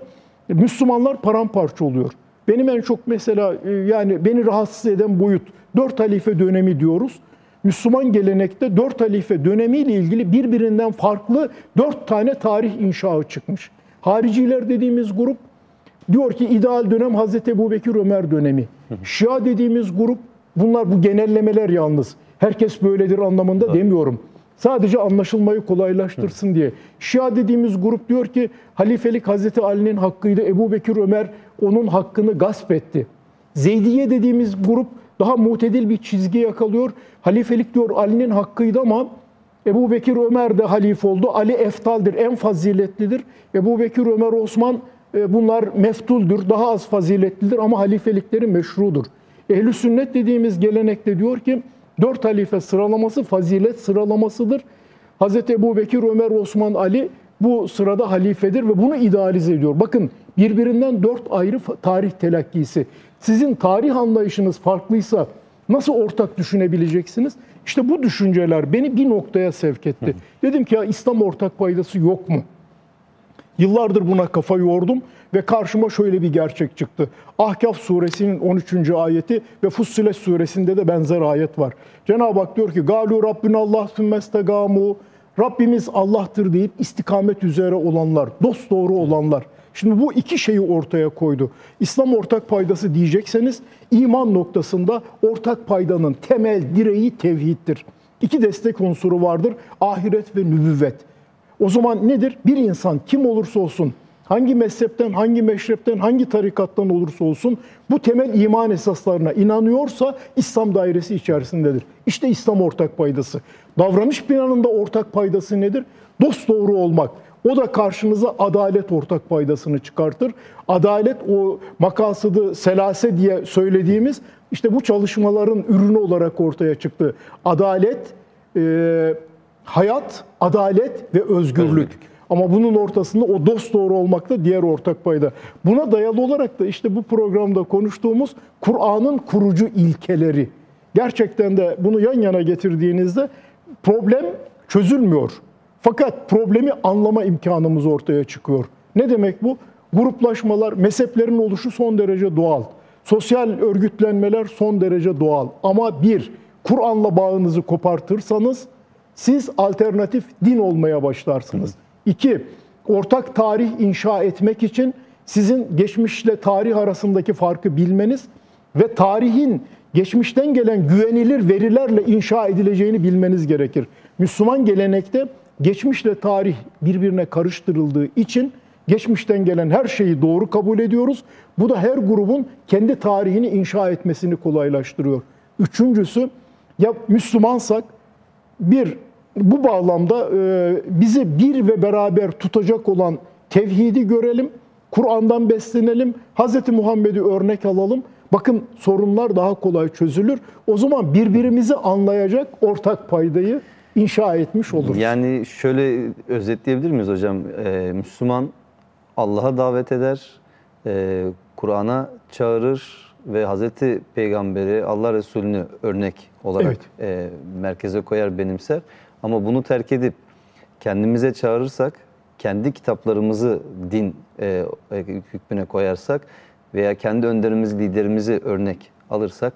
Müslümanlar paramparça oluyor. Benim en çok mesela e, yani beni rahatsız eden boyut dört halife dönemi diyoruz. Müslüman gelenekte dört halife dönemiyle ilgili birbirinden farklı dört tane tarih inşağı çıkmış. Hariciler dediğimiz grup diyor ki ideal dönem Hazreti Ebubekir Ömer dönemi. Şia dediğimiz grup bunlar bu genellemeler yalnız. Herkes böyledir anlamında demiyorum. Sadece anlaşılmayı kolaylaştırsın diye. Şia dediğimiz grup diyor ki halifelik Hazreti Ali'nin hakkıydı. Ebu Bekir Ömer onun hakkını gasp etti. Zeydiye dediğimiz grup daha mutedil bir çizgi yakalıyor. Halifelik diyor Ali'nin hakkıydı ama Ebu Bekir Ömer de halife oldu. Ali eftaldir, en faziletlidir. Ebu Bekir Ömer Osman e, bunlar meftuldür, daha az faziletlidir ama halifelikleri meşrudur. Ehli sünnet dediğimiz gelenekte diyor ki dört halife sıralaması fazilet sıralamasıdır. Hz. Ebu Bekir, Ömer, Osman, Ali bu sırada halifedir ve bunu idealize ediyor. Bakın birbirinden dört ayrı tarih telakkisi. Sizin tarih anlayışınız farklıysa nasıl ortak düşünebileceksiniz? İşte bu düşünceler beni bir noktaya sevk etti. Dedim ki ya İslam ortak paydası yok mu? Yıllardır buna kafa yordum ve karşıma şöyle bir gerçek çıktı. Ahkaf suresinin 13. ayeti ve Fussilet suresinde de benzer ayet var. Cenab-ı Hak diyor ki Galu Rabbina Allah sümmestegamu Rabbimiz Allah'tır deyip istikamet üzere olanlar, dost doğru olanlar. Şimdi bu iki şeyi ortaya koydu. İslam ortak paydası diyecekseniz iman noktasında ortak paydanın temel direği tevhiddir. İki destek unsuru vardır. Ahiret ve nübüvvet. O zaman nedir? Bir insan kim olursa olsun, hangi mezhepten, hangi meşrepten, hangi tarikattan olursa olsun bu temel iman esaslarına inanıyorsa İslam dairesi içerisindedir. İşte İslam ortak paydası. Davranış planında ortak paydası nedir? Dost doğru olmak. O da karşınıza adalet ortak paydasını çıkartır. Adalet o makasıdı selase diye söylediğimiz işte bu çalışmaların ürünü olarak ortaya çıktı. Adalet, e, hayat, adalet ve özgürlük. Özgürlük. Ama bunun ortasında o dost doğru olmak da diğer ortak payda. Buna dayalı olarak da işte bu programda konuştuğumuz Kur'an'ın kurucu ilkeleri. Gerçekten de bunu yan yana getirdiğinizde problem çözülmüyor. Fakat problemi anlama imkanımız ortaya çıkıyor. Ne demek bu? Gruplaşmalar, mezheplerin oluşu son derece doğal. Sosyal örgütlenmeler son derece doğal. Ama bir, Kur'an'la bağınızı kopartırsanız siz alternatif din olmaya başlarsınız. İki, ortak tarih inşa etmek için sizin geçmişle tarih arasındaki farkı bilmeniz ve tarihin geçmişten gelen güvenilir verilerle inşa edileceğini bilmeniz gerekir. Müslüman gelenekte geçmişle tarih birbirine karıştırıldığı için geçmişten gelen her şeyi doğru kabul ediyoruz. Bu da her grubun kendi tarihini inşa etmesini kolaylaştırıyor. Üçüncüsü ya Müslümansak bir bu bağlamda e, bizi bir ve beraber tutacak olan tevhidi görelim, Kur'an'dan beslenelim, Hz. Muhammed'i örnek alalım. Bakın sorunlar daha kolay çözülür. O zaman birbirimizi anlayacak ortak paydayı inşa etmiş oluruz. Yani şöyle özetleyebilir miyiz hocam? Ee, Müslüman Allah'a davet eder, e, Kur'an'a çağırır ve Hazreti Peygamber'i, Allah Resulü'nü örnek olarak Evet. e, merkeze koyar, benimser. Ama bunu terk edip kendimize çağırırsak, kendi kitaplarımızı din e, hükmüne koyarsak veya kendi önderimizi, liderimizi örnek alırsak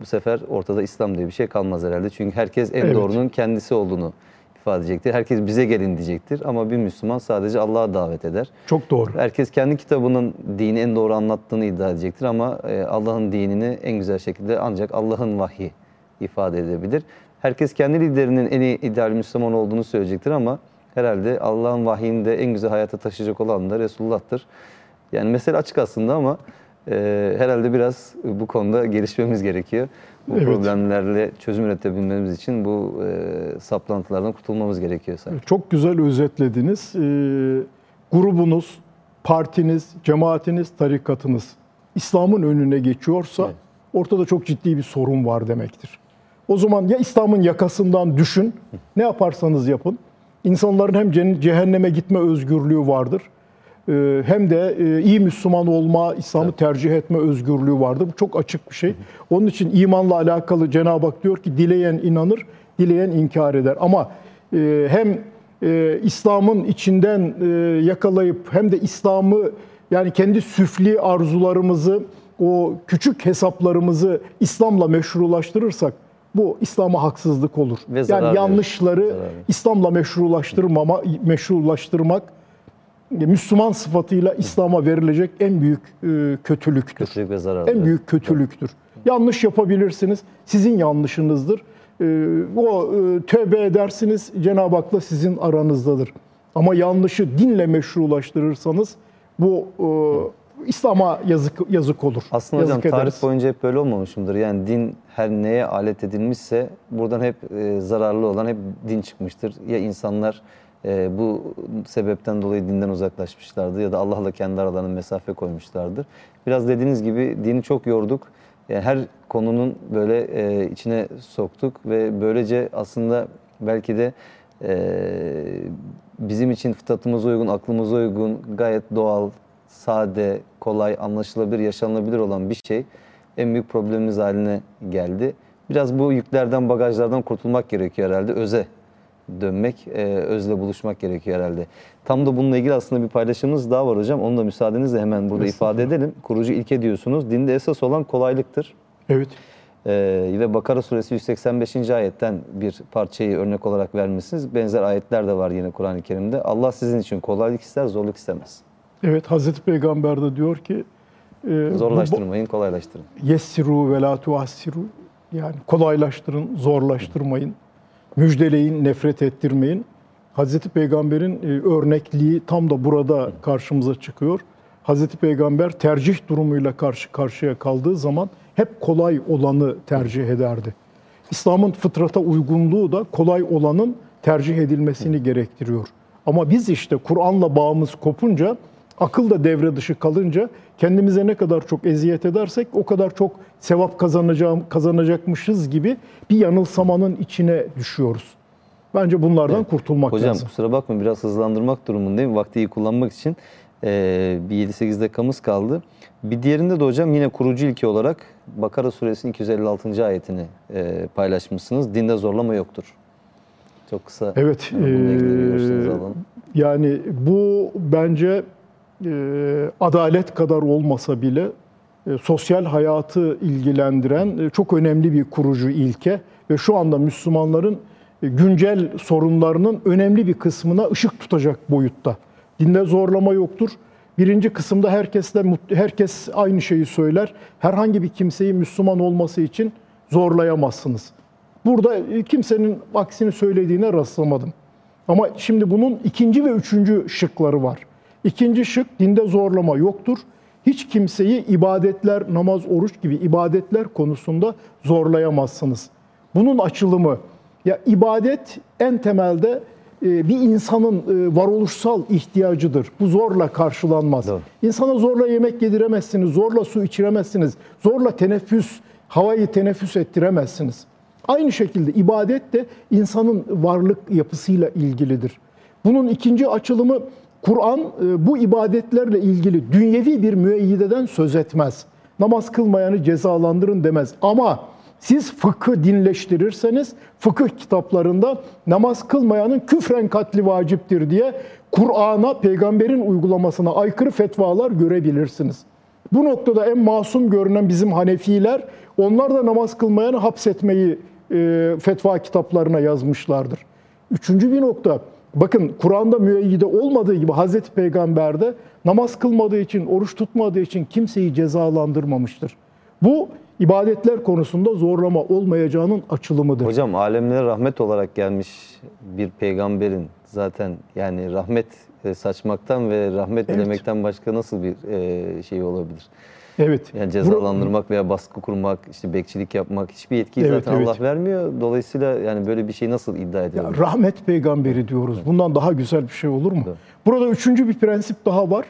bu sefer ortada İslam diye bir şey kalmaz herhalde. Çünkü herkes en Evet. doğrunun kendisi olduğunu ifade edecektir. Herkes bize gelin diyecektir ama bir Müslüman sadece Allah'a davet eder. Çok doğru. Herkes kendi kitabının dini en doğru anlattığını iddia edecektir ama e, Allah'ın dinini en güzel şekilde ancak Allah'ın vahyi ifade edebilir. Herkes kendi liderinin en iyi ideal Müslüman olduğunu söyleyecektir ama herhalde Allah'ın vahyini de en güzel hayata taşıyacak olan da Resulullah'tır. Yani mesele açık aslında ama e, herhalde biraz bu konuda gelişmemiz gerekiyor. Bu Evet. problemlerle çözüm üretebilmemiz için bu e, saplantılardan kurtulmamız gerekiyor sanki. Çok güzel özetlediniz. Ee, grubunuz, partiniz, cemaatiniz, tarikatınız İslam'ın önüne geçiyorsa Evet. ortada çok ciddi bir sorun var demektir. O zaman ya İslam'ın yakasından düşün, ne yaparsanız yapın, İnsanların hem cehenneme gitme özgürlüğü vardır. e, Hem de e, iyi Müslüman olma, İslam'ı tercih etme özgürlüğü vardır. Bu çok açık bir şey. Onun için imanla alakalı Cenab-ı Hak diyor ki dileyen inanır, dileyen inkar eder. Ama e, hem e, İslam'ın içinden yakalayıp hem de İslam'ı yani kendi süfli arzularımızı, o küçük hesaplarımızı İslam'la meşrulaştırırsak bu İslam'a haksızlık olur. Ve yani yanlışları Zarar verir. İslam'la meşrulaştırmama, meşrulaştırmak e, Müslüman sıfatıyla İslam'a verilecek en büyük e, kötülüktür. Kötülük ve zarar. En büyük kötülüktür. Yanlış yapabilirsiniz. Sizin yanlışınızdır. Ee, O e, tövbe edersiniz. Cenab-ı Hak'la sizin aranızdadır. Ama yanlışı dinle meşrulaştırırsanız bu e, İslam'a yazık yazık olur. Aslında hocam yazık tarih ederiz. boyunca hep böyle olmamış mıdır? Yani din her neye alet edilmişse buradan hep e, zararlı olan hep din çıkmıştır. Ya insanlar e, bu sebepten dolayı dinden uzaklaşmışlardı ya da Allah'la kendi aralarına mesafe koymuşlardır. Biraz dediğiniz gibi dini çok yorduk. Yani her konunun böyle e, içine soktuk ve böylece aslında belki de e, bizim için fıtratımıza uygun, aklımıza uygun, gayet doğal, sade, kolay, anlaşılabilir, yaşanılabilir olan bir şey en büyük problemimiz haline geldi. Biraz bu yüklerden, bagajlardan kurtulmak gerekiyor herhalde. Öze dönmek, e, özle buluşmak gerekiyor herhalde. Tam da bununla ilgili aslında bir paylaşımımız daha var hocam. Onu da müsaadenizle hemen burada ifade edelim. Kurucu ilke diyorsunuz. Dinde esas olan kolaylıktır. Evet. Ee, ve Bakara suresi 185. ayetten bir parçayı örnek olarak vermişsiniz. Benzer ayetler de var yine Kur'an-ı Kerim'de. Allah sizin için kolaylık ister, zorluk istemez. Evet Hazreti Peygamber de diyor ki e, Zorlaştırmayın, kolaylaştırın. Yessiru ve la tuassiru. Yani kolaylaştırın, zorlaştırmayın. Müjdeleyin, nefret ettirmeyin. Hazreti Peygamber'in e, örnekliği tam da burada karşımıza çıkıyor. Hazreti Peygamber tercih durumuyla karşı karşıya kaldığı zaman hep kolay olanı tercih ederdi. İslam'ın fıtrata uygunluğu da kolay olanın tercih edilmesini gerektiriyor. Ama biz işte Kur'an'la bağımız kopunca, akıl da devre dışı kalınca kendimize ne kadar çok eziyet edersek o kadar çok sevap kazanacağım kazanacakmışız gibi bir yanılsamanın içine düşüyoruz. Bence bunlardan kurtulmak Hocam lazım. kusura bakmayın biraz hızlandırmak durumundayım. Vakti iyi kullanmak için bir 7-8 dakikamız kaldı. Bir diğerinde de hocam yine kurucu ilke olarak Bakara suresinin 256. ayetini paylaşmışsınız. Dinde zorlama yoktur. Çok kısa Evet, eee, alalım. Yani bu bence e, adalet kadar olmasa bile e, sosyal hayatı ilgilendiren e, çok önemli bir kurucu ilke ve şu anda Müslümanların güncel sorunlarının önemli bir kısmına ışık tutacak boyutta. Dinde zorlama yoktur. Birinci kısımda herkesle herkes aynı şeyi söyler. Herhangi bir kimseyi Müslüman olması için zorlayamazsınız. Burada kimsenin aksini söylediğine rastlamadım. Ama şimdi bunun ikinci ve üçüncü şıkları var. İkinci şık dinde zorlama yoktur. Hiç kimseyi ibadetler, namaz, oruç gibi ibadetler konusunda zorlayamazsınız. Bunun açılımı ya ibadet en temelde e, bir insanın e, varoluşsal ihtiyacıdır. Bu zorla karşılanmaz. Doğru. İnsana zorla yemek yediremezsiniz, zorla su içiremezsiniz, zorla teneffüs, havayı teneffüs ettiremezsiniz. Aynı şekilde ibadet de insanın varlık yapısıyla ilgilidir. Bunun ikinci açılımı Kur'an e, bu ibadetlerle ilgili dünyevi bir müeyyideden söz etmez. Namaz kılmayanı cezalandırın demez. Ama siz fıkı dinleştirirseniz fıkıh kitaplarında namaz kılmayanın küfren katli vaciptir diye Kur'an'a, peygamberin uygulamasına aykırı fetvalar görebilirsiniz. Bu noktada en masum görünen bizim Hanefiler, onlar da namaz kılmayanı hapsetmeyi e, fetva kitaplarına yazmışlardır. Üçüncü bir nokta, bakın Kur'an'da müeyyide olmadığı gibi Hazreti Peygamber'de namaz kılmadığı için, oruç tutmadığı için kimseyi cezalandırmamıştır. Bu ibadetler konusunda zorlama olmayacağının açılımıdır. Hocam alemlere rahmet olarak gelmiş bir peygamberin zaten yani rahmet e, saçmaktan ve rahmet Evet. dilemekten başka nasıl bir e, şey olabilir? Evet. Yani cezalandırmak veya baskı kurmak, işte bekçilik yapmak hiçbir yetkiyi Evet, zaten evet. Allah vermiyor. Dolayısıyla yani böyle bir şey nasıl iddia Ya, edilir? rahmet peygamberi diyoruz. Bundan daha güzel bir şey olur mu? Evet. Burada üçüncü bir prensip daha var.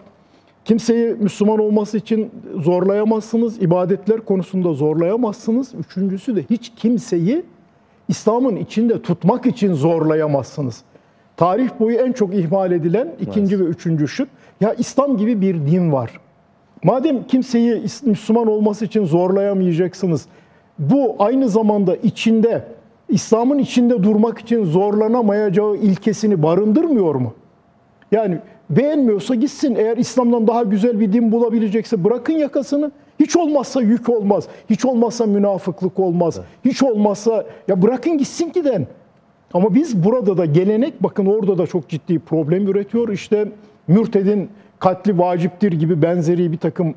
Kimseyi Müslüman olması için zorlayamazsınız. ibadetler konusunda zorlayamazsınız. Üçüncüsü de hiç kimseyi İslam'ın içinde tutmak için zorlayamazsınız. Tarih boyu en çok ihmal edilen ikinci ve üçüncü şık. Ya İslam gibi bir din var. Madem kimseyi Müslüman olması için zorlayamayacaksınız, bu aynı zamanda içinde, İslam'ın içinde durmak için zorlanamayacağı ilkesini barındırmıyor mu? Yani beğenmiyorsa gitsin. Eğer İslam'dan daha güzel bir din bulabilecekse bırakın yakasını. Hiç olmazsa yük olmaz. Hiç olmazsa münafıklık olmaz. Hiç olmazsa ya bırakın gitsin giden. Ama biz burada da gelenek bakın orada da çok ciddi problem üretiyor. İşte mürtedin katli vaciptir gibi benzeri bir takım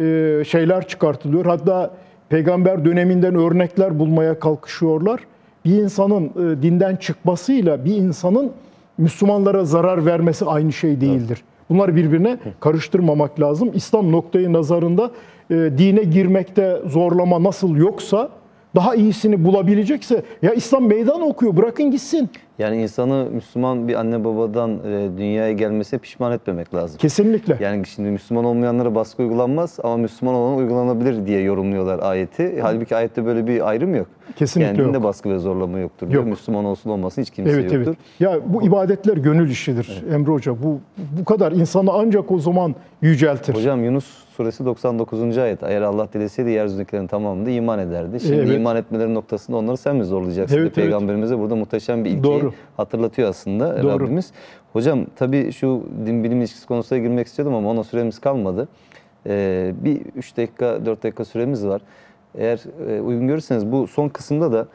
e, şeyler çıkartılıyor. Hatta peygamber döneminden örnekler bulmaya kalkışıyorlar. Bir insanın e, dinden çıkmasıyla bir insanın Müslümanlara zarar vermesi aynı şey değildir. Bunları birbirine karıştırmamak lazım. İslam noktayı nazarında e, dine girmekte zorlama nasıl yoksa daha iyisini bulabilecekse ya İslam meydan okuyor bırakın gitsin. Yani insanı Müslüman bir anne babadan e, dünyaya gelmesine pişman etmemek lazım. Kesinlikle. Yani şimdi Müslüman olmayanlara baskı uygulanmaz ama Müslüman olan uygulanabilir diye yorumluyorlar ayeti. Halbuki ayette böyle bir ayrım yok. Kesinlikle yani dinde yok. baskı ve zorlama yoktur. Yok. Müslüman olsun olmasın hiç kimse Evet yoktur. evet. Ya bu ibadetler gönül işidir Emre Hoca. Bu bu kadar insanı ancak o zaman yüceltir. Hocam Yunus suresi 99. ayet. Eğer Allah dileseydi yeryüzündekilerin tamamı da iman ederdi. Şimdi Evet. iman etmeleri noktasında onları sen mi zorlayacaksın? Evet, evet. Peygamberimize burada muhteşem bir ilkeyi Doğru. Hatırlatıyor aslında Doğru. Rabbimiz. Hocam tabii şu din bilim ilişkisi konusuna girmek istiyordum ama ona süremiz kalmadı. Ee, bir 3 dakika 4 dakika süremiz var. Eğer e, uygun görürseniz bu son kısımda da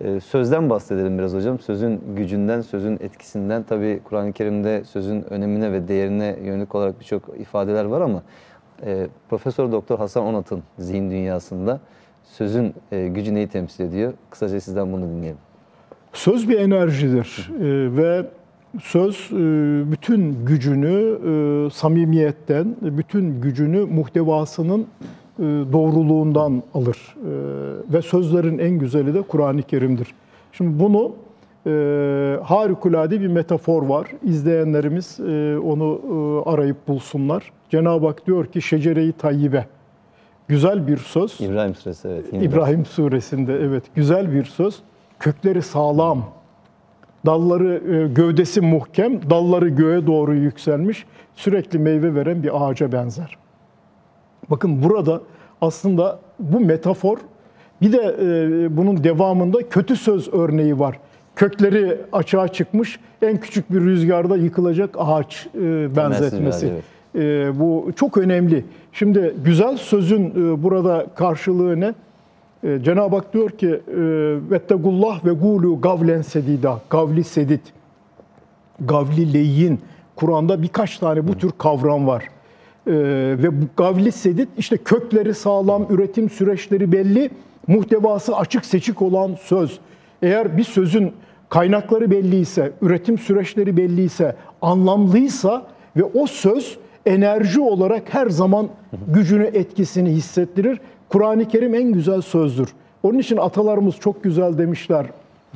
e, sözden bahsedelim biraz hocam. Sözün gücünden, sözün etkisinden. Tabii Kur'an-ı Kerim'de sözün önemine ve değerine yönelik olarak birçok ifadeler var ama e, Profesör Doktor Hasan Onat'ın zihin dünyasında sözün e, gücü neyi temsil ediyor? Kısaca sizden bunu dinleyelim. Söz bir enerjidir Ee, ve söz e, bütün gücünü e, samimiyetten, bütün gücünü muhtevasının e, doğruluğundan alır. E, ve sözlerin en güzeli de Kur'an-ı Kerim'dir. Şimdi bunu e, harikulade bir metafor var. İzleyenlerimiz e, onu e, arayıp bulsunlar. Cenab-ı Hak diyor ki şecere-i tayyibe. Güzel bir söz. İbrahim Suresi evet. yine İbrahim suresinde evet güzel bir söz. Kökleri sağlam, dalları e, gövdesi muhkem, dalları göğe doğru yükselmiş, sürekli meyve veren bir ağaca benzer. Bakın burada aslında bu metafor bir de e, bunun devamında kötü söz örneği var. Kökleri açığa çıkmış, en küçük bir rüzgarda yıkılacak ağaç e, benzetmesi. bu çok önemli. Şimdi güzel sözün burada karşılığı ne? E, Cenab-ı Hak diyor ki vettegullah ve gulu gavlen sedida. Gavli sedid. Gavli leyin. Kur'an'da birkaç tane bu tür kavram var. E, ve bu gavli sedid işte kökleri sağlam, üretim süreçleri belli, muhtevası açık seçik olan söz. Eğer bir sözün kaynakları belliyse, üretim süreçleri belliyse, anlamlıysa ve o söz enerji olarak her zaman gücünü, etkisini hissettirir. Kur'an-ı Kerim en güzel sözdür. Onun için atalarımız çok güzel demişler.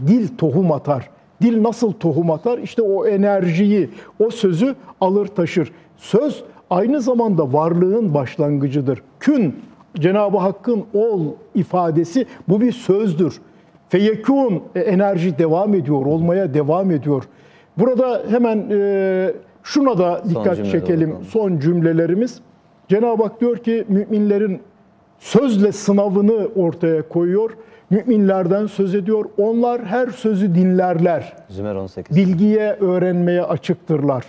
Dil tohum atar. Dil nasıl tohum atar? İşte o enerjiyi, o sözü alır taşır. Söz aynı zamanda varlığın başlangıcıdır. Kün, Cenab-ı Hakk'ın ol ifadesi bu bir sözdür. Feyekûn e, enerji devam ediyor, olmaya devam ediyor. Burada hemen e, şuna da dikkat çekelim. Son cümlelerimiz. Cenab-ı Hak diyor ki müminlerin sözle sınavını ortaya koyuyor. Müminlerden söz ediyor. Onlar her sözü dinlerler. Zümer 18. Bilgiye, öğrenmeye açıktırlar.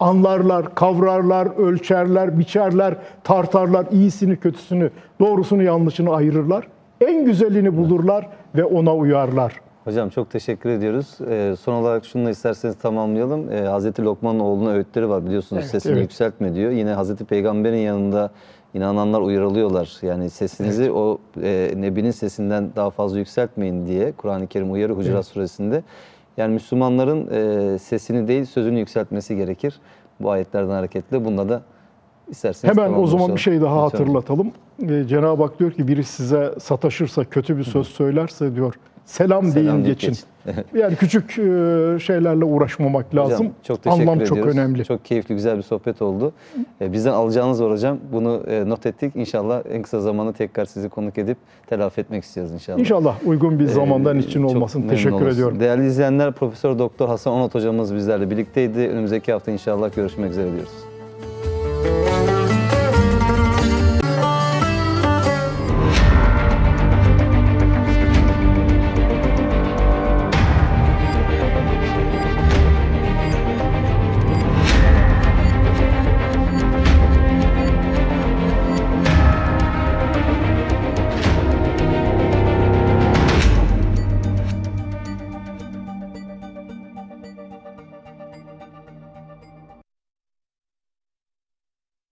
Anlarlar, kavrarlar, ölçerler, biçerler, tartarlar, iyisini, kötüsünü, doğrusunu, yanlışını ayırırlar. En güzelini bulurlar ve ona uyarlar. Hocam çok teşekkür ediyoruz. Ee, son olarak şunu da isterseniz tamamlayalım. Ee, Hazreti Lokman'ın oğluna öğütleri var biliyorsunuz Evet, sesini evet. yükseltme diyor. Yine Hazreti Peygamber'in yanında inananlar uyarılıyorlar. Yani sesinizi o e, Nebi'nin sesinden daha fazla yükseltmeyin diye Kur'an-ı Kerim uyarı Hucurat Evet. suresinde. Yani Müslümanların e, sesini değil sözünü yükseltmesi gerekir. Bu ayetlerden hareketle bununla da isterseniz Hemen o zaman bir şey daha. Lütfen hatırlatalım. Ee, Cenab-ı Hak diyor ki biri size sataşırsa, kötü bir söz söylerse diyor, selam, deyin Selam deyip geçin. geçin. yani küçük e, şeylerle uğraşmamak lazım. Hocam çok teşekkür Anlam ediyoruz. çok önemli. Çok keyifli, güzel bir sohbet oldu. E, Bizden alacağınız var hocam. Bunu e, not ettik. İnşallah en kısa zamanda tekrar sizi konuk edip telafi etmek istiyoruz inşallah. İnşallah uygun bir zamandan Ee, için olmasın. Teşekkür oluruz. ediyorum. Değerli izleyenler, Profesör Doktor Hasan Onat hocamız bizlerle birlikteydi. Önümüzdeki hafta inşallah görüşmek üzere diyoruz.